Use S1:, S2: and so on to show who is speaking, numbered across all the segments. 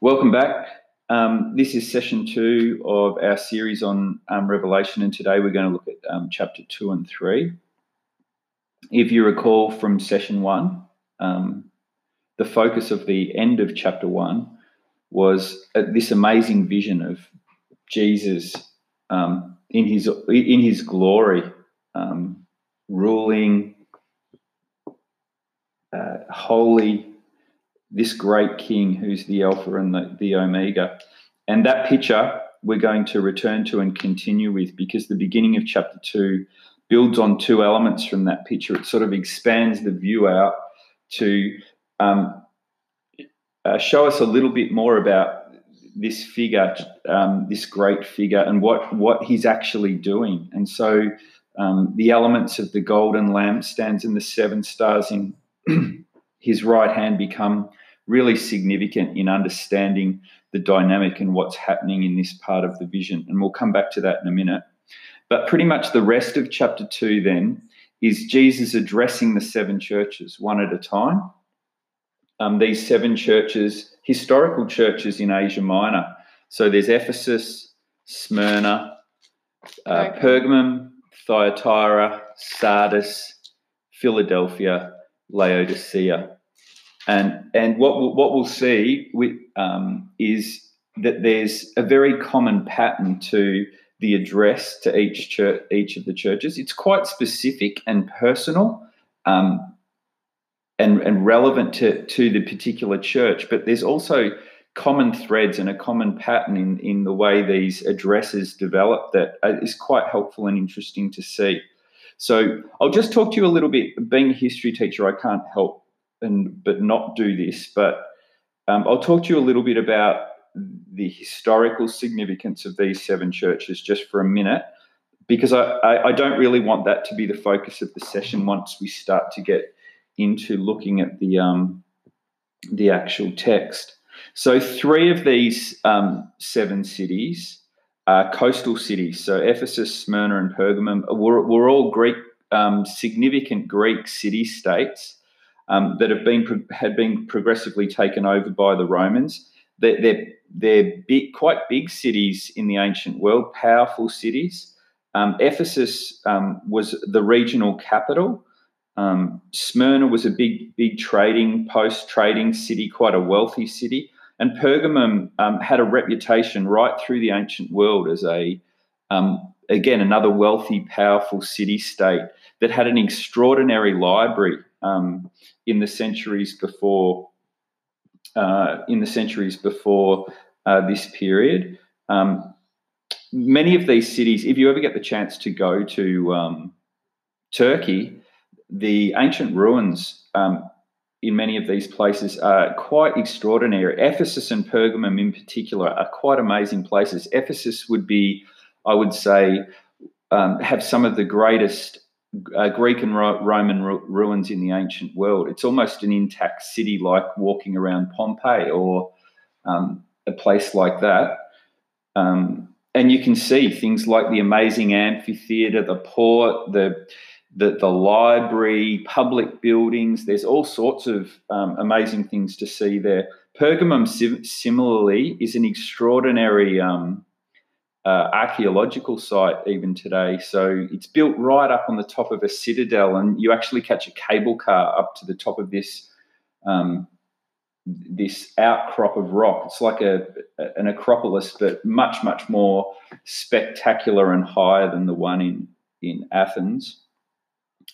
S1: Welcome back. Um, this is session two of our series on um, Revelation, and today we're going to look at um, chapter two and three. If you recall from session one, um, the focus of the end of chapter one was this amazing vision of Jesus um, in his in his glory, um, ruling, uh, holy, this great King who's the Alpha and the, the Omega. And that picture we're going to return to and continue with because the beginning of chapter two builds on two elements from that picture. It sort of expands the view out to um, uh, show us a little bit more about this figure, um, this great figure, and what what he's actually doing. And so, um, the elements of the golden lampstands and the seven stars in his right hand become really significant in understanding the dynamic and what's happening in this part of the vision. And we'll come back to that in a minute. But pretty much the rest of chapter two then is Jesus addressing the seven churches one at a time. Um, these seven churches, historical churches in Asia Minor. So there's Ephesus, Smyrna, uh, Pergamum, Thyatira, Sardis, Philadelphia, Laodicea. And, and what, we'll, what we'll see um, is that there's a very common pattern to the address to each church, each of the churches. It's quite specific and personal, um, and and relevant to to the particular church. But there's also common threads and a common pattern in in the way these addresses develop that is quite helpful and interesting to see. So I'll just talk to you a little bit. Being a history teacher, I can't help and but not do this. But um, I'll talk to you a little bit about the historical significance of these seven churches just for a minute, because I, I, I don't really want that to be the focus of the session once we start to get into looking at the um, the actual text. So three of these um, seven cities are coastal cities. So Ephesus, Smyrna, and Pergamum were, were all Greek, um, significant Greek city states um, that have been had been progressively taken over by the Romans. They're, they're, they're big, quite big cities in the ancient world, powerful cities. Um, Ephesus um, was the regional capital. Um, Smyrna was a big, big trading post, trading city, quite a wealthy city. And Pergamum um, had a reputation right through the ancient world as a, um, again, another wealthy, powerful city state that had an extraordinary library um, in the centuries before uh, in the centuries before uh, this period. Um, many of these cities, if you ever get the chance to go to um, Turkey, the ancient ruins um, in many of these places are quite extraordinary. Ephesus and Pergamum, in particular, are quite amazing places. Ephesus would be, I would say, um, have some of the greatest uh, Greek and Ro- Roman ru- ruins in the ancient world. It's almost an intact city, like walking around Pompeii or um, a place like that. Um, and you can see things like the amazing amphitheater, the port, the the, the library, public buildings. There's all sorts of um, amazing things to see there. Pergamum, similarly, is an extraordinary um, uh, archaeological site even today. So it's built right up on the top of a citadel, and you actually catch a cable car up to the top of this um, this outcrop of rock. It's like a an acropolis, but much much more spectacular and higher than the one in in Athens.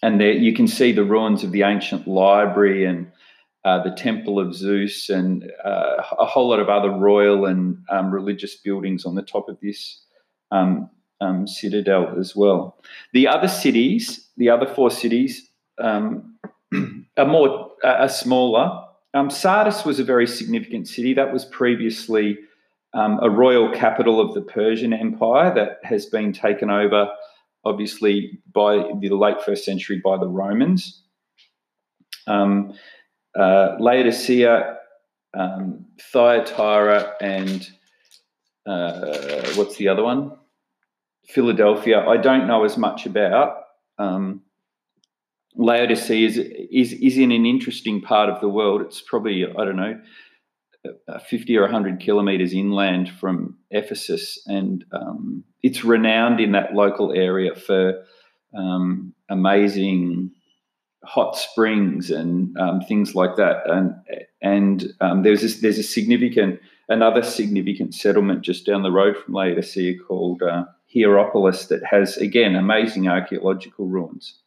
S1: And there you can see the ruins of the ancient library and uh, the Temple of Zeus, and uh, a whole lot of other royal and um, religious buildings on the top of this um, um, citadel as well. The other cities, the other four cities, um, are more are smaller. Um, Sardis was a very significant city. That was previously um, a royal capital of the Persian Empire that has been taken over, obviously, by the late first century by the Romans. Um, uh, Laodicea, um, Thyatira, and uh, what's the other one? Philadelphia. I don't know as much about. Um, Laodicea is, is is in an interesting part of the world. It's probably I don't know 50 or 100 kilometers inland from Ephesus, and um, it's renowned in that local area for um, amazing hot springs and um, things like that. And and um, there's this, there's a significant another significant settlement just down the road from Laodicea called uh, Hierapolis that has again amazing archaeological ruins.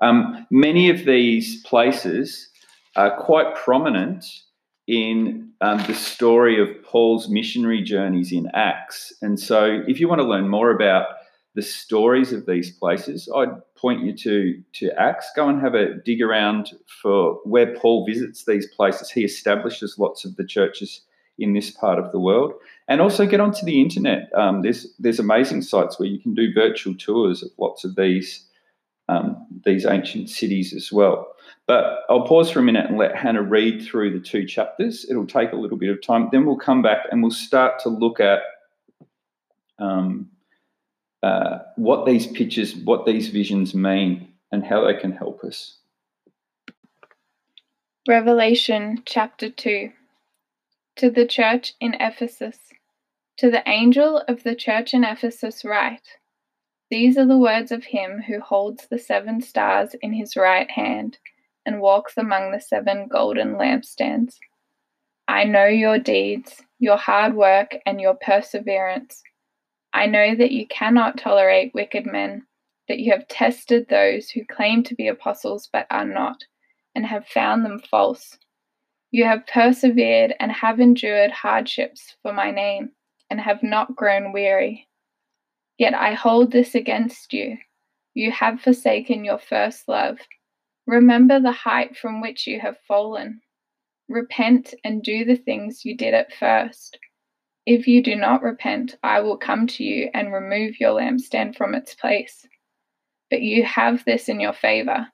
S1: Um, many of these places are quite prominent in um, the story of Paul's missionary journeys in Acts. And so, if you want to learn more about the stories of these places, I'd point you to, to Acts. Go and have a dig around for where Paul visits these places. He establishes lots of the churches in this part of the world. And also get onto the internet. Um, there's there's amazing sites where you can do virtual tours of lots of these um, these ancient cities as well. But I'll pause for a minute and let Hannah read through the two chapters. It'll take a little bit of time. Then we'll come back and we'll start to look at um, uh, what these pictures, what these visions mean, and how they can help us.
S2: Revelation chapter 2 To the church in Ephesus, to the angel of the church in Ephesus, write These are the words of him who holds the seven stars in his right hand and walks among the seven golden lampstands. I know your deeds, your hard work, and your perseverance. I know that you cannot tolerate wicked men, that you have tested those who claim to be apostles but are not, and have found them false. You have persevered and have endured hardships for my name, and have not grown weary. Yet I hold this against you. You have forsaken your first love. Remember the height from which you have fallen. Repent and do the things you did at first. If you do not repent, I will come to you and remove your lampstand from its place. But you have this in your favor.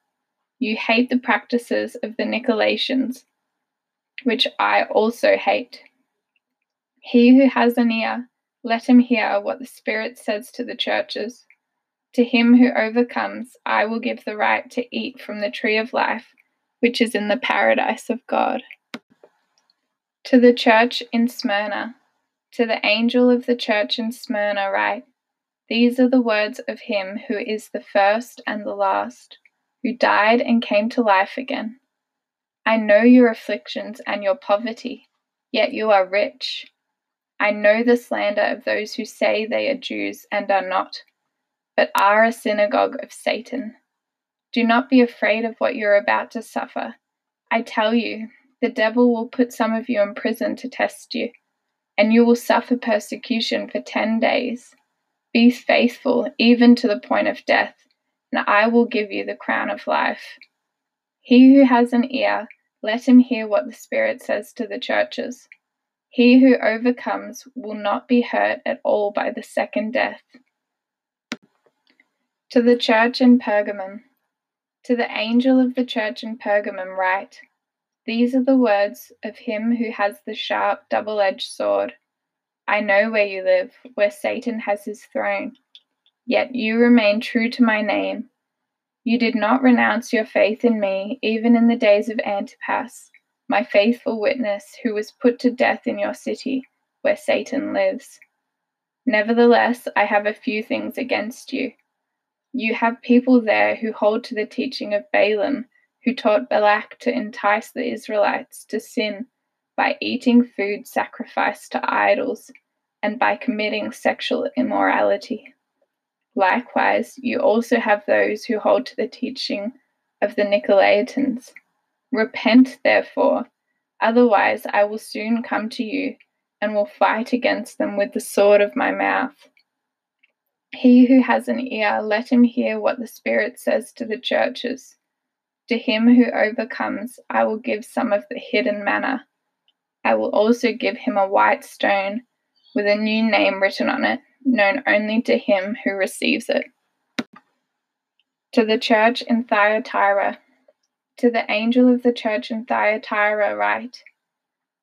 S2: You hate the practices of the Nicolaitans, which I also hate. He who has an ear, let him hear what the Spirit says to the churches. To him who overcomes, I will give the right to eat from the tree of life, which is in the paradise of God. To the church in Smyrna, to the angel of the church in Smyrna, write These are the words of him who is the first and the last, who died and came to life again. I know your afflictions and your poverty, yet you are rich. I know the slander of those who say they are Jews and are not but are a synagogue of Satan. Do not be afraid of what you're about to suffer. I tell you, the devil will put some of you in prison to test you, and you will suffer persecution for ten days. Be faithful even to the point of death, and I will give you the crown of life. He who has an ear, let him hear what the Spirit says to the churches. He who overcomes will not be hurt at all by the second death. To the church in Pergamum, to the angel of the church in Pergamum, write These are the words of him who has the sharp, double edged sword. I know where you live, where Satan has his throne. Yet you remain true to my name. You did not renounce your faith in me, even in the days of Antipas, my faithful witness, who was put to death in your city, where Satan lives. Nevertheless, I have a few things against you you have people there who hold to the teaching of Balaam, who taught Balak to entice the Israelites to sin by eating food sacrificed to idols and by committing sexual immorality. Likewise, you also have those who hold to the teaching of the Nicolaitans. Repent, therefore, otherwise I will soon come to you and will fight against them with the sword of my mouth. He who has an ear, let him hear what the Spirit says to the churches. To him who overcomes, I will give some of the hidden manna. I will also give him a white stone with a new name written on it, known only to him who receives it. To the church in Thyatira, to the angel of the church in Thyatira, write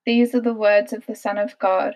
S2: These are the words of the Son of God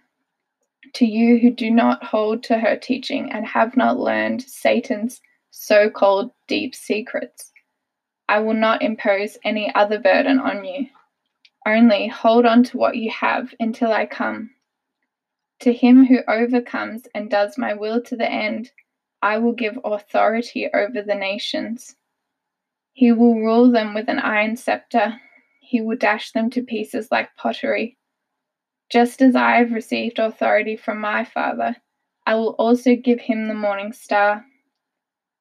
S2: to you who do not hold to her teaching and have not learned Satan's so called deep secrets. I will not impose any other burden on you. Only hold on to what you have until I come. To him who overcomes and does my will to the end, I will give authority over the nations. He will rule them with an iron scepter. He will dash them to pieces like pottery. Just as I have received authority from my Father, I will also give him the morning star.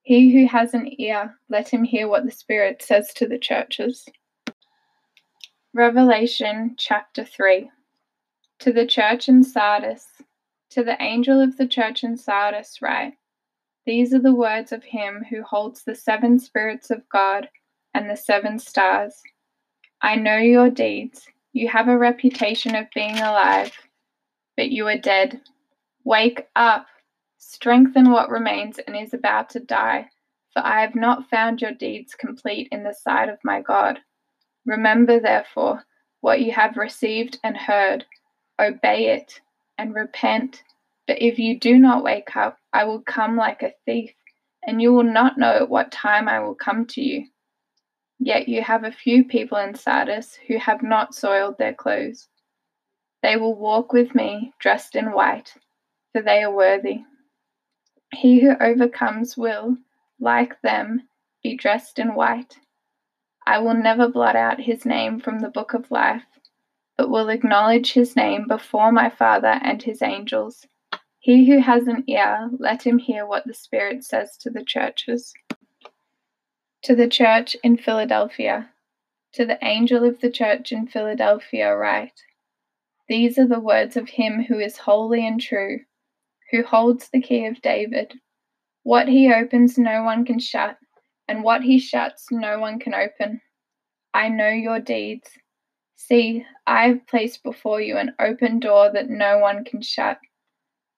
S2: He who has an ear, let him hear what the Spirit says to the churches. Revelation chapter 3 To the church in Sardis, to the angel of the church in Sardis, write These are the words of him who holds the seven spirits of God and the seven stars. I know your deeds. You have a reputation of being alive, but you are dead. Wake up Strengthen what remains and is about to die, for I have not found your deeds complete in the sight of my God. Remember, therefore, what you have received and heard, obey it, and repent. But if you do not wake up, I will come like a thief, and you will not know at what time I will come to you. Yet you have a few people in Sardis who have not soiled their clothes. They will walk with me dressed in white, for they are worthy. He who overcomes will, like them, be dressed in white. I will never blot out his name from the book of life, but will acknowledge his name before my Father and his angels. He who has an ear, let him hear what the Spirit says to the churches. To the church in Philadelphia, to the angel of the church in Philadelphia, write These are the words of him who is holy and true who holds the key of David. What he opens, no one can shut, and what he shuts, no one can open. I know your deeds. See, I have placed before you an open door that no one can shut.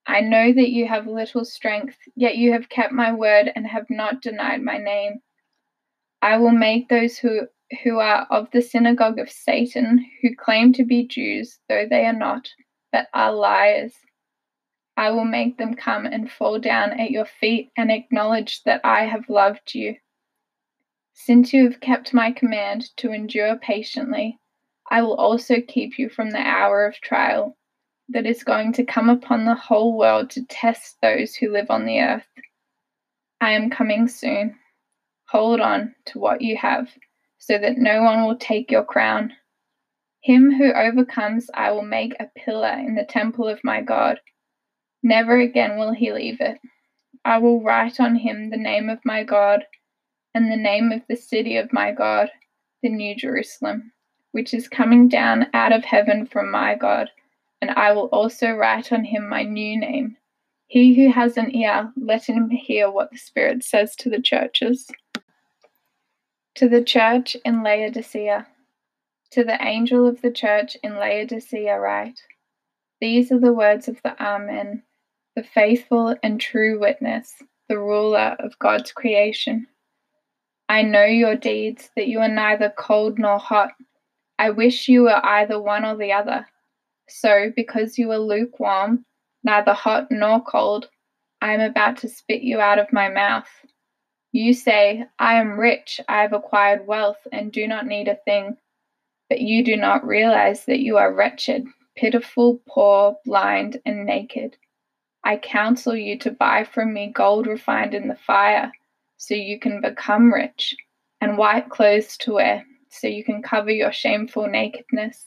S2: I know that you have little strength, yet you have kept my word and have not denied my name. I will make those who, who are of the synagogue of Satan, who claim to be Jews, though they are not, but are liars I will make them come and fall down at your feet and acknowledge that I have loved you. Since you have kept my command to endure patiently, I will also keep you from the hour of trial that is going to come upon the whole world to test those who live on the earth. I am coming soon. Hold on to what you have, so that no one will take your crown. Him who overcomes, I will make a pillar in the temple of my God Never again will he leave it. I will write on him the name of my God and the name of the city of my God, the New Jerusalem, which is coming down out of heaven from my God, and I will also write on him my new name. He who has an ear, let him hear what the Spirit says to the churches. To the church in Laodicea, to the angel of the church in Laodicea, write These are the words of the Amen the faithful and true witness, the ruler of God's creation. I know your deeds, that you are neither cold nor hot. I wish you were either one or the other. So, because you are lukewarm, neither hot nor cold, I am about to spit you out of my mouth. You say, I am rich, I have acquired wealth, and do not need a thing. But you do not realize that you are wretched, pitiful, poor, blind, and naked. I counsel you to buy from me gold refined in the fire, so you can become rich, and white clothes to wear, so you can cover your shameful nakedness,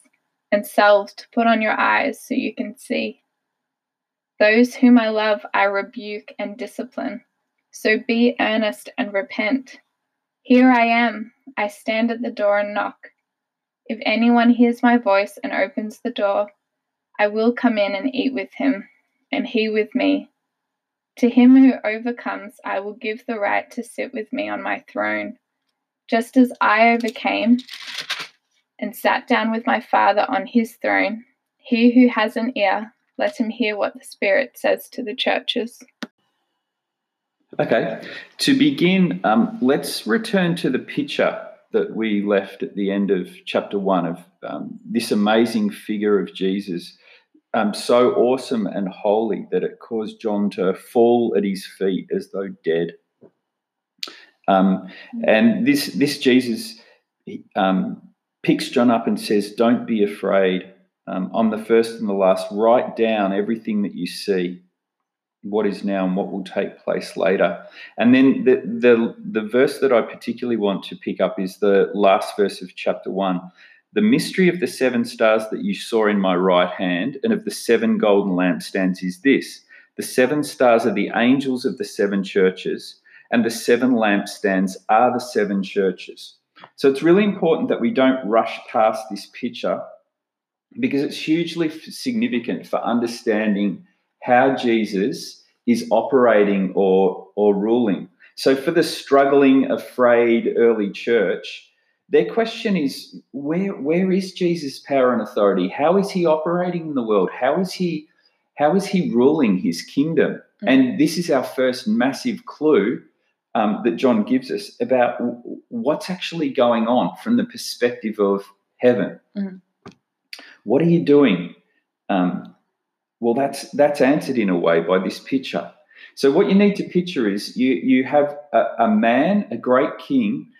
S2: and salve to put on your eyes so you can see. Those whom I love, I rebuke and discipline. So be earnest and repent. Here I am. I stand at the door and knock. If anyone hears my voice and opens the door, I will come in and eat with him, and he with me. To him who overcomes, I will give the right to sit with me on my throne, just as I overcame and sat down with my Father on his throne. He who has an ear, let him hear what the Spirit says to the churches.
S1: Okay, to begin, um, let's return to the picture that we left at the end of chapter one of um, this amazing figure of Jesus, um, so awesome and holy that it caused John to fall at his feet as though dead. Um, and this this Jesus um, picks John up and says, "Don't be afraid. Um, I'm the first and the last. Write down everything that you see." What is now and what will take place later. And then the, the, the verse that I particularly want to pick up is the last verse of chapter 1. The mystery of the seven stars that you saw in my right hand and of the seven golden lampstands is this the seven stars are the angels of the seven churches, and the seven lampstands are the seven churches. So it's really important that we don't rush past this picture because it's hugely significant for understanding how Jesus is operating or, or ruling. So, for the struggling, afraid early church, their question is where, where is Jesus' power and authority? How is he operating in the world? How is he, how is he ruling his kingdom? Mm-hmm. And this is our first massive clue um, that John gives us about what's actually going on from the perspective of heaven. Mm-hmm. What are you doing? Um, well, that's that's answered in a way by this picture. So what you need to picture is you you have a, a man, a great king,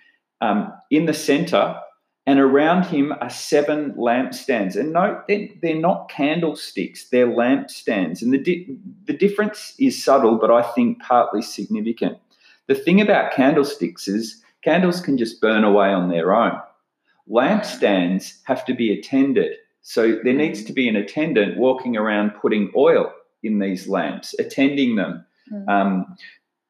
S1: um, in the center, and around him are seven lampstands. And note, they're, they're not candlesticks; they're lampstands. And the di- the difference is subtle, but I think partly significant. The thing about candlesticks is candles can just burn away on their own. Lampstands have to be attended. So there needs to be an attendant walking around putting oil in these lamps, attending them, mm. um,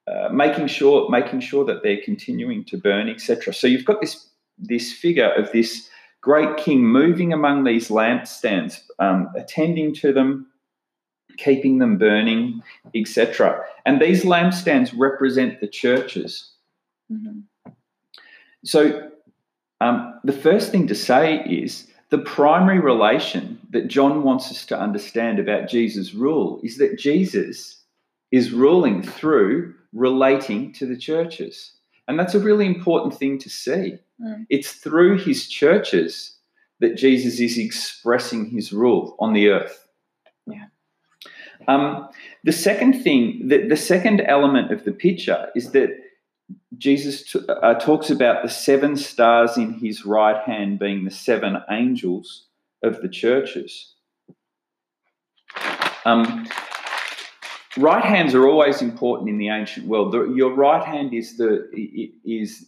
S1: uh, making sure making sure that they're continuing to burn, etc. So you've got this this figure of this great king moving among these lampstands, um, attending to them, keeping them burning, etc. And these lampstands represent the churches. Mm-hmm. So um, the first thing to say is the primary relation that John wants us to understand about Jesus' rule is that Jesus is ruling through relating to the churches. And that's a really important thing to see. Mm. It's through his churches that Jesus is expressing his rule on the earth. Yeah. Um, the second thing, the, the second element of the picture is that Jesus t- uh, talks about the seven stars in his right hand being the seven angels of the churches. Um, right hands are always important in the ancient world. The, your right hand is the is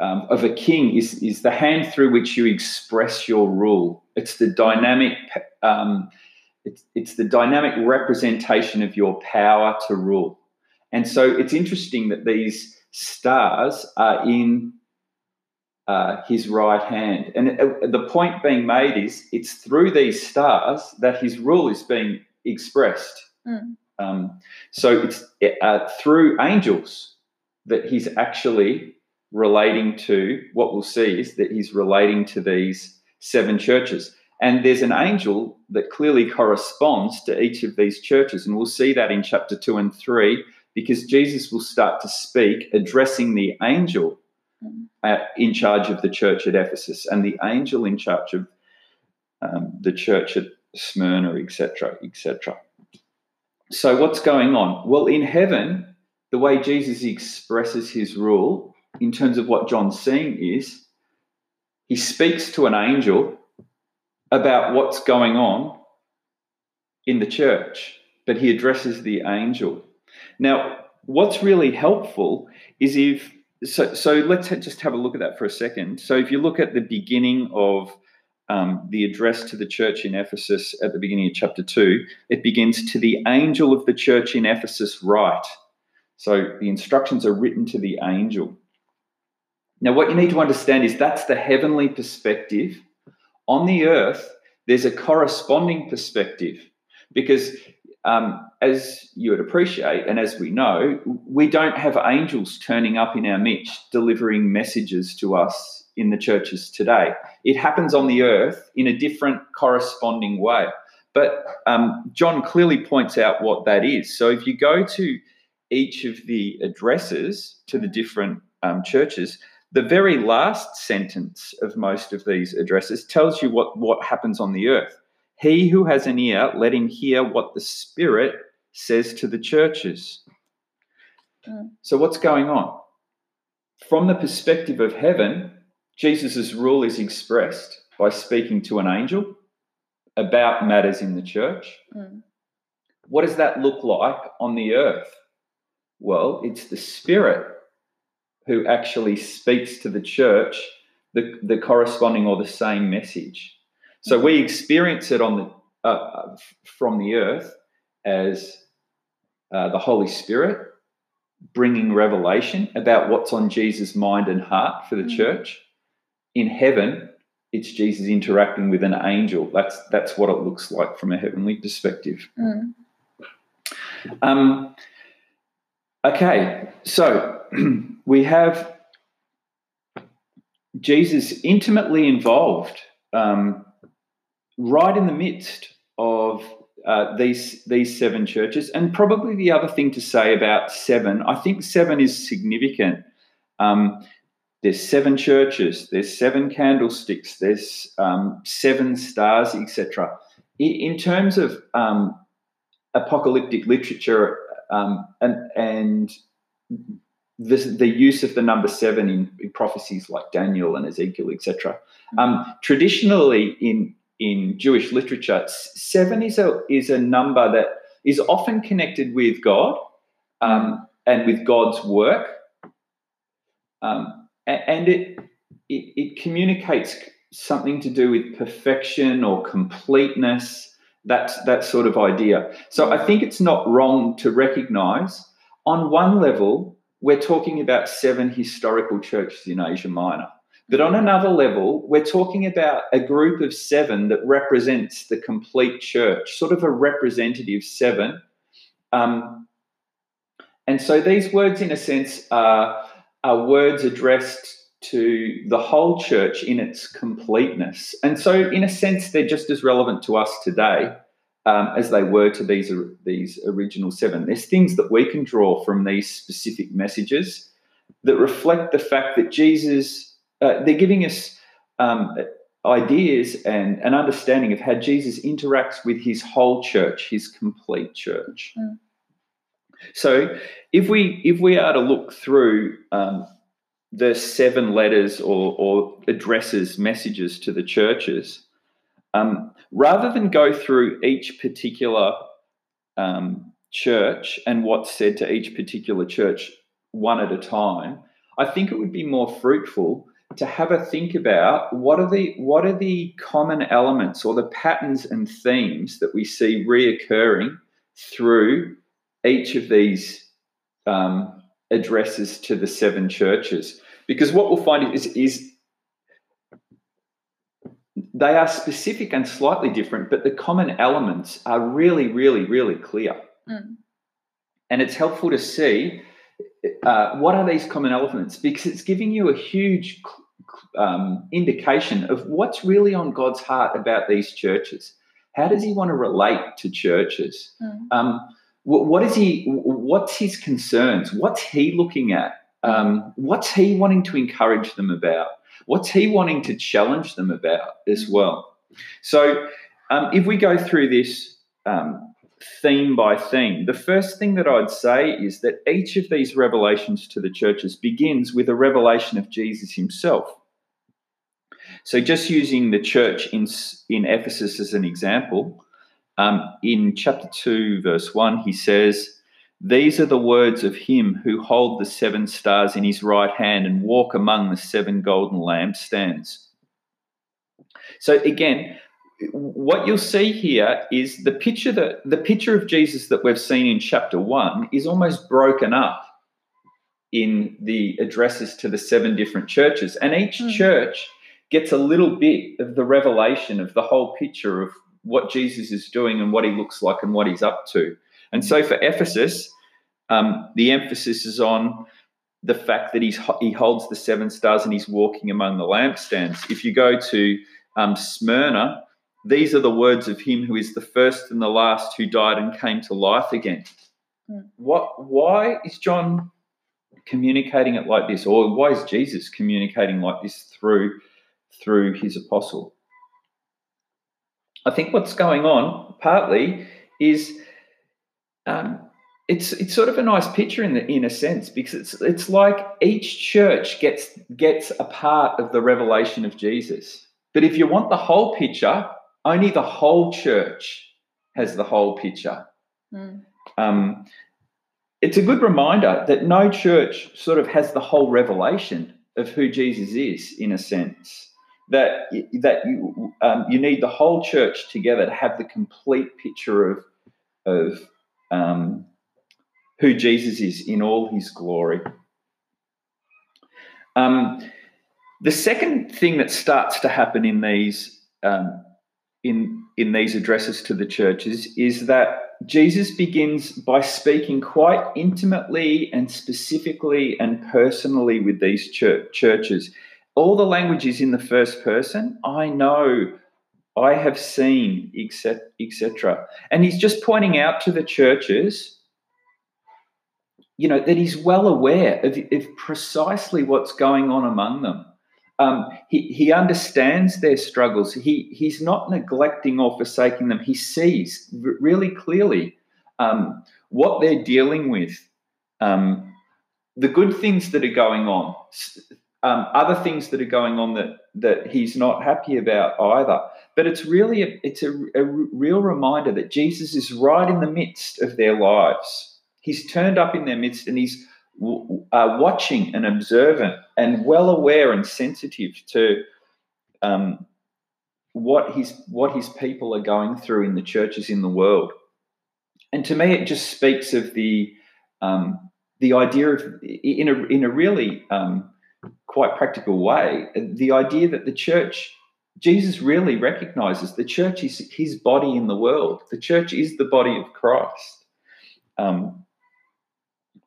S1: um, of a king is is the hand through which you express your rule. It's the dynamic. Um, it's, it's the dynamic representation of your power to rule. And so it's interesting that these stars are in uh, his right hand. And uh, the point being made is it's through these stars that his rule is being expressed. Mm. Um, so it's uh, through angels that he's actually relating to what we'll see is that he's relating to these seven churches. And there's an angel that clearly corresponds to each of these churches. And we'll see that in chapter two and three because Jesus will start to speak addressing the angel mm. at, in charge of the church at Ephesus and the angel in charge of um, the church at Smyrna, etc., etc. So, what's going on? Well, in heaven, the way Jesus expresses his rule in terms of what John's seeing is he speaks to an angel about what's going on in the church, but he addresses the angel now, what's really helpful is if so, so let's just have a look at that for a second. So, if you look at the beginning of um, the address to the church in Ephesus at the beginning of chapter 2, it begins to the angel of the church in Ephesus, write. So, the instructions are written to the angel. Now, what you need to understand is that's the heavenly perspective. On the earth, there's a corresponding perspective because um, as you would appreciate, and as we know, we don't have angels turning up in our midst delivering messages to us in the churches today. It happens on the earth in a different corresponding way. But um, John clearly points out what that is. So if you go to each of the addresses to the different um, churches, the very last sentence of most of these addresses tells you what, what happens on the earth. He who has an ear, let him hear what the Spirit says to the churches. Mm. So, what's going on? From the perspective of heaven, Jesus' rule is expressed by speaking to an angel about matters in the church. Mm. What does that look like on the earth? Well, it's the Spirit who actually speaks to the church the, the corresponding or the same message. So we experience it on the uh, uh, from the earth as uh, the Holy Spirit bringing revelation about what's on Jesus' mind and heart for the mm. church. In heaven, it's Jesus interacting with an angel. That's that's what it looks like from a heavenly perspective. Mm. Um, okay, so we have Jesus intimately involved um, right in the midst of uh, these these seven churches. And probably the other thing to say about seven, I think seven is significant. Um, there's seven churches, there's seven candlesticks, there's um, seven stars, etc. In, in, terms of um, apocalyptic literature um, and and the, the use of the number seven in, in prophecies like Daniel and Ezekiel, etc. Um, traditionally, in in Jewish literature, seven is a is a number that is often connected with God um, and with God's work, um, and it, it it communicates something to do with perfection or completeness. That that sort of idea. So I think it's not wrong to recognise, on one level, we're talking about seven historical churches in Asia Minor. But on another level, we're talking about a group of seven that represents the complete church, sort of a representative seven. Um, and so these words, in a sense, are, are words addressed to the whole church in its completeness. And so, in a sense, they're just as relevant to us today um, as they were to these, these original seven. There's things that we can draw from these specific messages that reflect the fact that Jesus uh, they're giving us um, ideas and an understanding of how Jesus interacts with his whole church, his complete church. Mm. So, if we if we are to look through um, the seven letters or, or, addresses, messages to the churches, um, rather than go through each particular um, church and what's said to each particular church one at a time, I think it would be more fruitful to have a think about what are the what are the common elements or the patterns and themes that we see reoccurring through each of these um, addresses to the seven churches because what we'll find is, is they are specific and slightly different but the common elements are really really really clear mm. and it's helpful to see uh, what are these common elements? Because it's giving you a huge um, indication of what's really on God's heart about these churches. How does He want to relate to churches? Mm. Um, what, what is He? What's His concerns? What's He looking at? Um, what's He wanting to encourage them about? What's He wanting to challenge them about as hmm. well? So, um, if we go through this um, theme by theme. The first thing that I'd say is that each of these revelations to the churches begins with a revelation of Jesus himself. So, just using the church in, in Ephesus as an example, um, in chapter 2, verse 1, he says, These are the words of him who hold the seven stars in his right hand and walk among the seven golden lampstands. So again, what you'll see here is the picture that the picture of Jesus that we've seen in chapter one is almost broken up in the addresses to the seven different churches, and each mm. church gets a little bit of the revelation of the whole picture of what Jesus is doing and what he looks like and what he's up to. And so for Ephesus, um, the emphasis is on the fact that he's he holds the seven stars and he's walking among the lampstands. If you go to um, Smyrna, these are the words of him who is the first and the last who died and came to life again. Mm. What? Why is John communicating it like this, or why is Jesus communicating like this through through his apostle? I think what's going on partly is um, it's it's sort of a nice picture in the in a sense because it's it's like each church gets gets a part of the revelation of Jesus. But if you want the whole picture, only the whole church has the whole picture. Mm. Um, it's a good reminder that no church sort of has the whole revelation of who Jesus is, in a sense. That that you um, you need the whole church together to have the complete picture of of um, who Jesus is in all His glory. Um, the second thing that starts to happen in these um, in in these addresses to the churches is that Jesus begins by speaking quite intimately and specifically and personally with these churches. All the language is in the first person. I know, I have seen, etc. And he's just pointing out to the churches, you know, that he's well aware of, of precisely what's going on among them. Um, he, he understands their struggles. He, he's not neglecting or forsaking them. He sees really clearly um, what they're dealing with, um, the good things that are going on, um, other things that are going on that, that he's not happy about either. But it's really a, it's a, a real reminder that Jesus is right in the midst of their lives. He's turned up in their midst and he's uh, watching and observant and well aware and sensitive to um, what his what his people are going through in the churches in the world. And to me, it just speaks of the um, the idea of in a in a really um, quite practical way the idea that the church Jesus really recognizes the church is his body in the world. The church is the body of Christ. Um,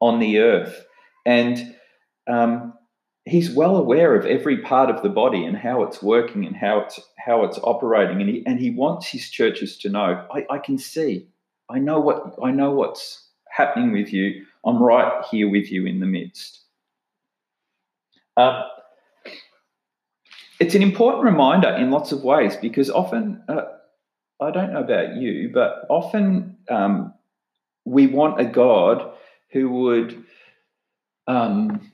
S1: on the earth. And um, he's well aware of every part of the body and how it's working and how it's how it's operating. And he and he wants his churches to know, I, I can see, I know what I know what's happening with you. I'm right here with you in the midst. Um, it's an important reminder in lots of ways because often, uh, I don't know about you, but often um, we want a God who would um,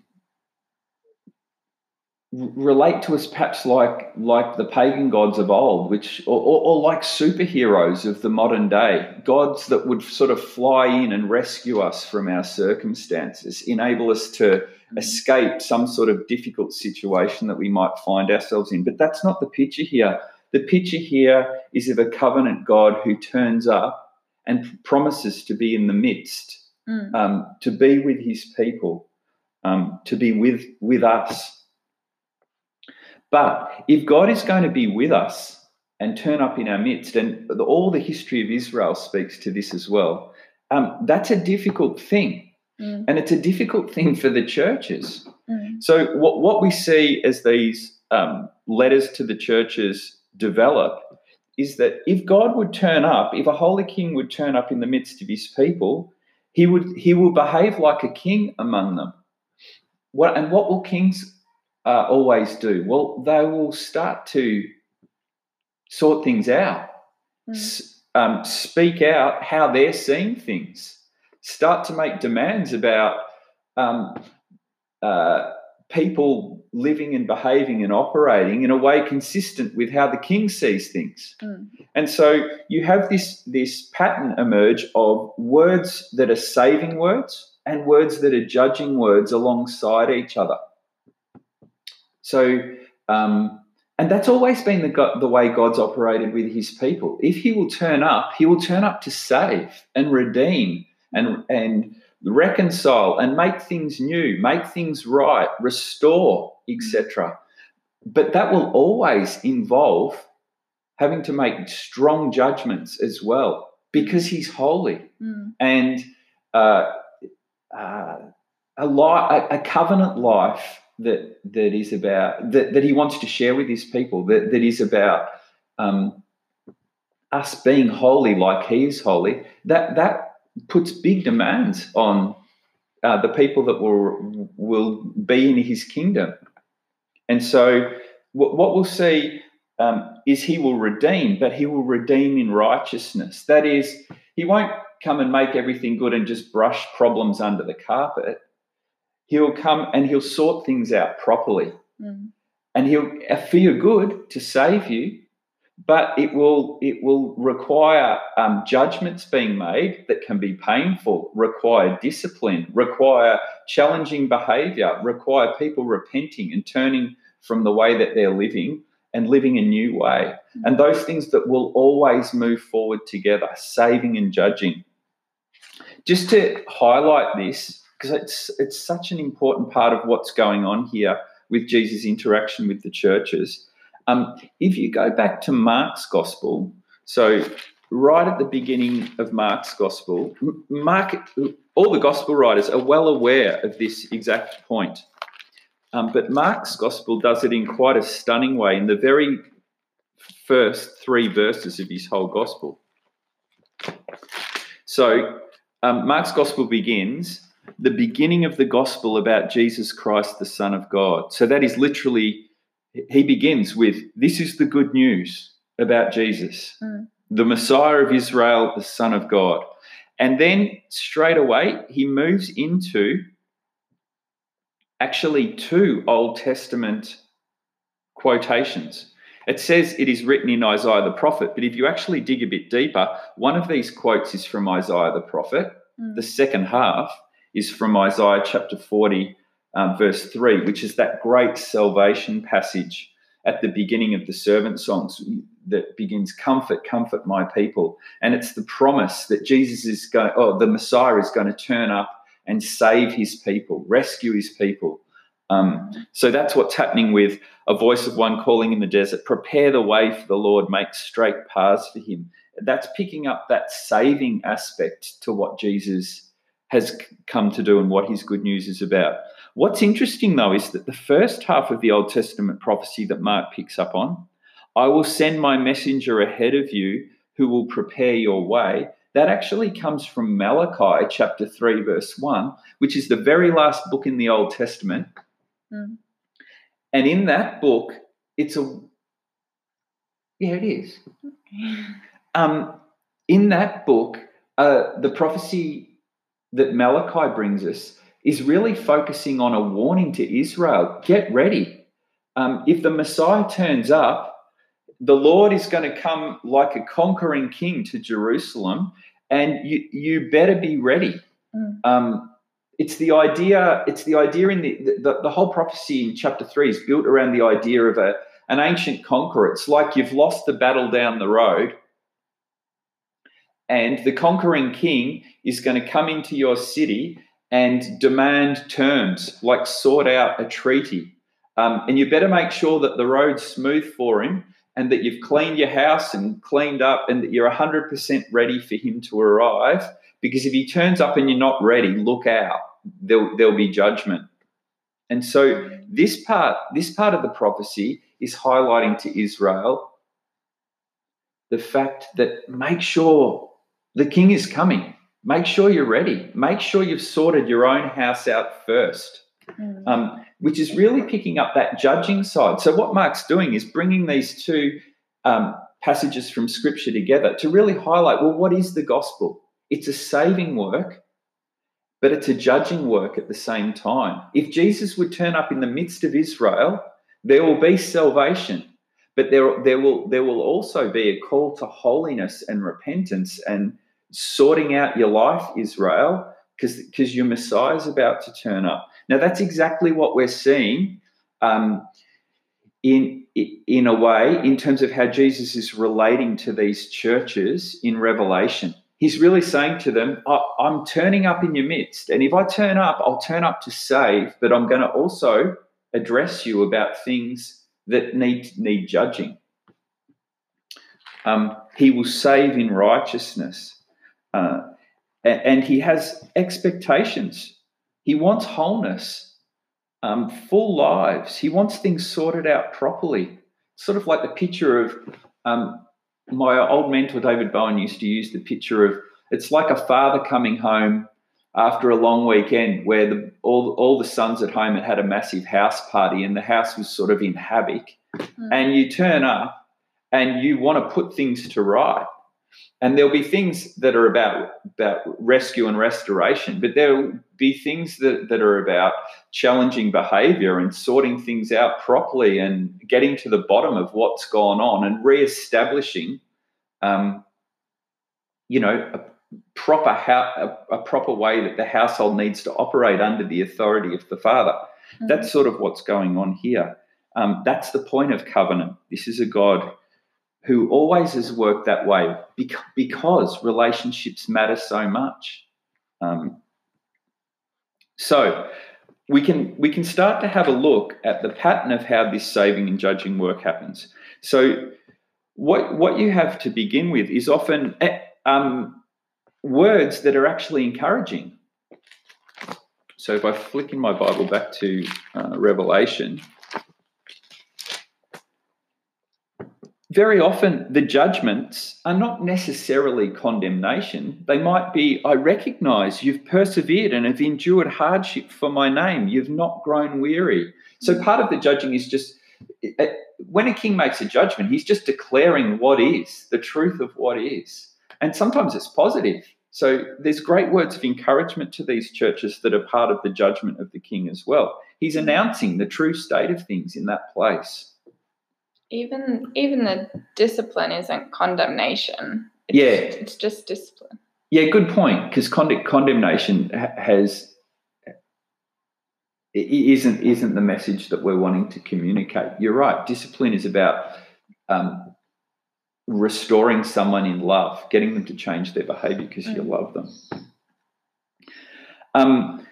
S1: relate to us perhaps like like the pagan gods of old which or, or, or, like superheroes of the modern day gods that would sort of fly in and rescue us from our circumstances enable us to mm-hmm. escape some sort of difficult situation that we might find ourselves in but that's not the picture here the picture here is of a covenant god who turns up and promises to be in the midst mm. um, to be with his people, um, to be with, with us. But if God is going to be with us and turn up in our midst, and all the history of Israel speaks to this as well, um, that's a difficult thing. Mm. And it's a difficult thing for the churches. Mm. So, what, what we see as these um, letters to the churches develop is that if God would turn up, if a holy king would turn up in the midst of his people, he would he will behave like a king among them. What and what will kings uh, always do? Well, they will start to sort things out, mm. S- um, speak out how they're seeing things, start to make demands about um, uh, people living and behaving and operating in a way consistent with how the king sees things.
S2: Mm.
S1: And so you have this, this pattern emerge of words that are saving words and words that are judging words alongside each other. So, um, and that's always been the, the way God's operated with his people. If he will turn up, he will turn up to save and redeem and, and reconcile and make things new, make things right, restore, etc. But that will always involve having to make strong judgments as well because he's holy
S2: Mm.
S1: and uh, uh, a, li- a, covenant life that that is about that, that he wants to share with his people that, that is about um, us being holy like he is holy that that puts big demands on uh, the people that will will be in his kingdom and so what, what we'll see um, is he will redeem but he will redeem in righteousness that is he won't come and make everything good and just brush problems under the carpet. He'll come and he'll sort things out properly.
S2: Mm.
S1: And he'll for your good to save you, but it will it will require um, judgments being made that can be painful, require discipline, require challenging behaviour, require people repenting and turning from the way that they're living and living a new way. And those things that will always move forward together, saving and judging. Just to highlight this, because it's it's such an important part of what's going on here with Jesus' interaction with the churches. Um, if you go back to Mark's gospel, so right at the beginning of Mark's gospel, Mark, all the gospel writers are well aware of this exact point. Um, but Mark's gospel does it in quite a stunning way in the very first three verses of his whole gospel. So, um, Mark's gospel begins the beginning of the gospel about Jesus Christ, the Son of God. So, that is literally, he begins with this is the good news about Jesus,
S2: Mm.
S1: the Messiah of Israel, the Son of God. And then straight away, he moves into actually two Old Testament quotations. It says it is written in Isaiah the prophet, but if you actually dig a bit deeper, one of these quotes is from Isaiah the prophet.
S2: Mm.
S1: The second half is from Isaiah chapter 40, um, verse 3, which is that great salvation passage at the beginning of the servant songs that begins, Comfort, comfort my people. And it's the promise that Jesus is going, oh, the Messiah is going to turn up and save his people, rescue his people. Um, so that's what's happening with a voice of one calling in the desert, prepare the way for the Lord, make straight paths for him. That's picking up that saving aspect to what Jesus has come to do and what his good news is about. What's interesting though is that the first half of the Old Testament prophecy that Mark picks up on, I will send my messenger ahead of you who will prepare your way. That actually comes from Malachi chapter 3, verse 1, which is the very last book in the Old Testament.
S2: Mm.
S1: And in that book, it's a yeah, it is. Um, in that book, uh, the prophecy that Malachi brings us is really focusing on a warning to Israel: get ready. Um, if the Messiah turns up, the Lord is going to come like a conquering king to Jerusalem, and you you better be ready.
S2: Mm.
S1: Um, it's the idea. It's the idea in the, the the whole prophecy in chapter three is built around the idea of a an ancient conqueror. It's like you've lost the battle down the road, and the conquering king is going to come into your city and demand terms, like sort out a treaty. Um, and you better make sure that the road's smooth for him and that you've cleaned your house and cleaned up and that you're 100% ready for him to arrive. Because if he turns up and you're not ready, look out. There'll, there'll be judgment. And so this part, this part of the prophecy is highlighting to Israel the fact that make sure the king is coming. Make sure you're ready. Make sure you've sorted your own house out first,
S2: Mm.
S1: um, which is really picking up that judging side. So, what Mark's doing is bringing these two um, passages from scripture together to really highlight well, what is the gospel? It's a saving work, but it's a judging work at the same time. If Jesus would turn up in the midst of Israel, there will be salvation, but there, there, will, there will also be a call to holiness and repentance and sorting out your life, Israel, because your Messiah is about to turn up. Now, that's exactly what we're seeing um, in, in a way in terms of how Jesus is relating to these churches in Revelation. He's really saying to them, I'm turning up in your midst. And if I turn up, I'll turn up to save, but I'm going to also address you about things that need, need judging. Um, he will save in righteousness. Uh, and he has expectations. He wants wholeness, um, full lives. He wants things sorted out properly. Sort of like the picture of um, my old mentor David Bowen used to use the picture of it's like a father coming home after a long weekend where the, all, all the sons at home had had a massive house party and the house was sort of in havoc. Mm. And you turn up and you want to put things to right and there'll be things that are about about rescue and restoration but there'll be things that, that are about challenging behavior and sorting things out properly and getting to the bottom of what's gone on and re-establishing um, you know a proper a, a, proper way that the household needs to operate under the authority of the father. Mm-hmm. that's sort of what's going on here. Um, that's the point of covenant. This is a god who always has worked that way because relationships matter so much. Um, so we can we can start to have a look at the pattern of how this saving and judging work happens. So what what you have to begin with is often eh, um, words that are actually encouraging. So if I flick in my Bible back to uh, Revelation, very often the judgments are not necessarily condemnation. They might be, I recognize you've persevered and have endured hardship for my name. You've not grown weary. So part of the judging is just eh, when a king makes a judgment, he's just declaring what is, the truth of what is. And sometimes it's positive. So there's great words of encouragement to these churches that are part of the judgment of the king as well. He's announcing the true state of things in that place
S2: even even the discipline isn't condemnation. It's,
S1: yeah,
S2: it's just discipline.
S1: Yeah, good point. Because con- condemnation has isn't isn't the message that we're wanting to communicate. You're right. Discipline is about um, restoring someone in love, getting them to change their behaviour because mm. you love them. Um,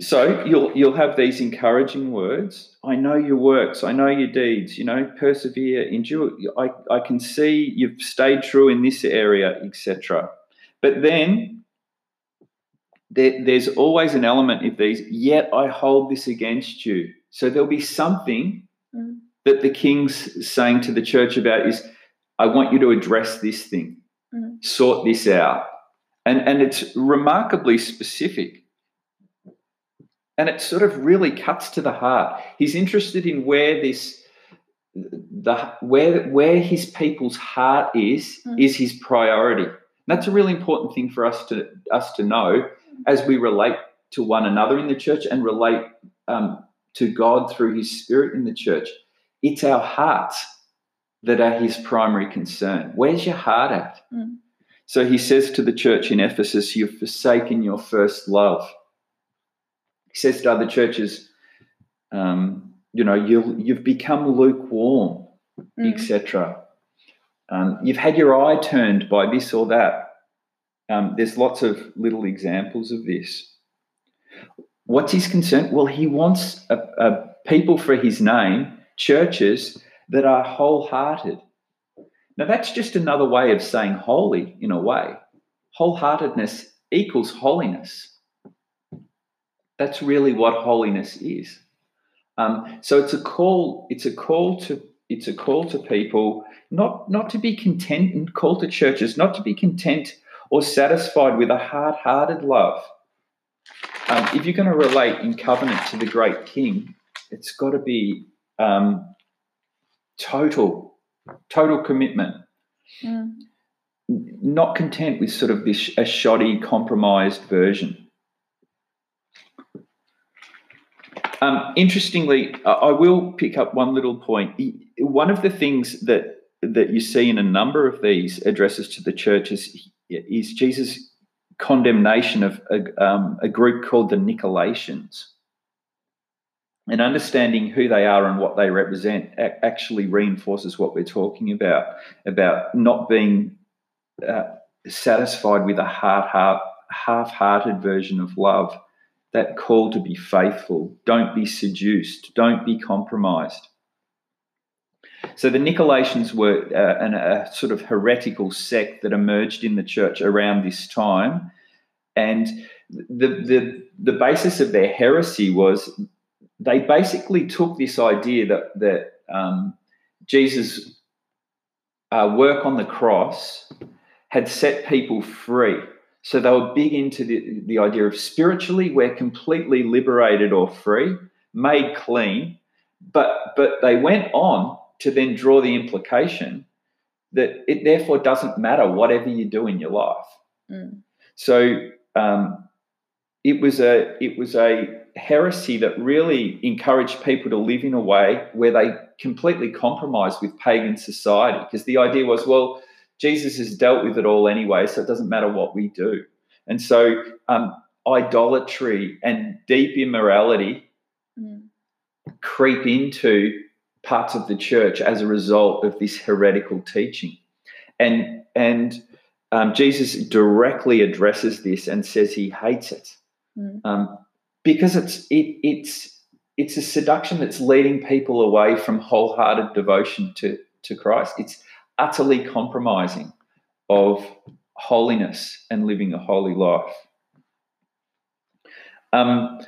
S1: so you'll you'll have these encouraging words. I know your works. I know your deeds. You know, persevere, endure. I, I can see you've stayed true in this area, etc. But then there, there's always an element of these. Yet I hold this against you. So there'll be something mm. that the king's saying to the church about is, I want you to address this thing, mm. sort this out, and and it's remarkably specific and it sort of really cuts to the heart. He's interested in where this the where where his people's heart is mm. is his priority. And that's a really important thing for us to us to know as we relate to one another in the church and relate um, to God through His Spirit in the church. It's our hearts that are His primary concern. Where's your heart at? Mm. So he says to the church in Ephesus, "You've forsaken your first love." He says to other churches, um, you know, you you've become lukewarm, mm. etc. Um, you've had your eye turned by this or that. Um, there's lots of little examples of this. What's his concern? Well, he wants a, a people for his name, churches that are wholehearted. Now, that's just another way of saying holy in a way. Wholeheartedness equals holiness. That's really what holiness is. Um, so it's a call. It's a call to. It's a call to people not not to be content and call to churches not to be content or satisfied with a hard-hearted love. Um, if you're going to relate in covenant to the great King, it's got to be um, total, total commitment. Mm. Not content with sort of this a shoddy, compromised version. Um, interestingly, I will pick up one little point. One of the things that that you see in a number of these addresses to the churches is Jesus' condemnation of a, um, a group called the Nicolaitans. And understanding who they are and what they represent actually reinforces what we're talking about about not being uh, satisfied with a heart, heart, half-hearted version of love. That call to be faithful. Don't be seduced. Don't be compromised. So the Nicolaitans were uh, an, a sort of heretical sect that emerged in the church around this time, and the the the basis of their heresy was they basically took this idea that that um, Jesus' uh, work on the cross had set people free. So they were big into the, the idea of spiritually, we're completely liberated or free, made clean. But but they went on to then draw the implication that it therefore doesn't matter whatever you do in your life. Mm. So um, it was a it was a heresy that really encouraged people to live in a way where they completely compromised with pagan society because the idea was well jesus has dealt with it all anyway so it doesn't matter what we do and so um, idolatry and deep immorality mm. creep into parts of the church as a result of this heretical teaching and and um, jesus directly addresses this and says he hates it mm. um, because it's it, it's it's a seduction that's leading people away from wholehearted devotion to to Christ. It's utterly compromising of holiness and living a holy life. Um,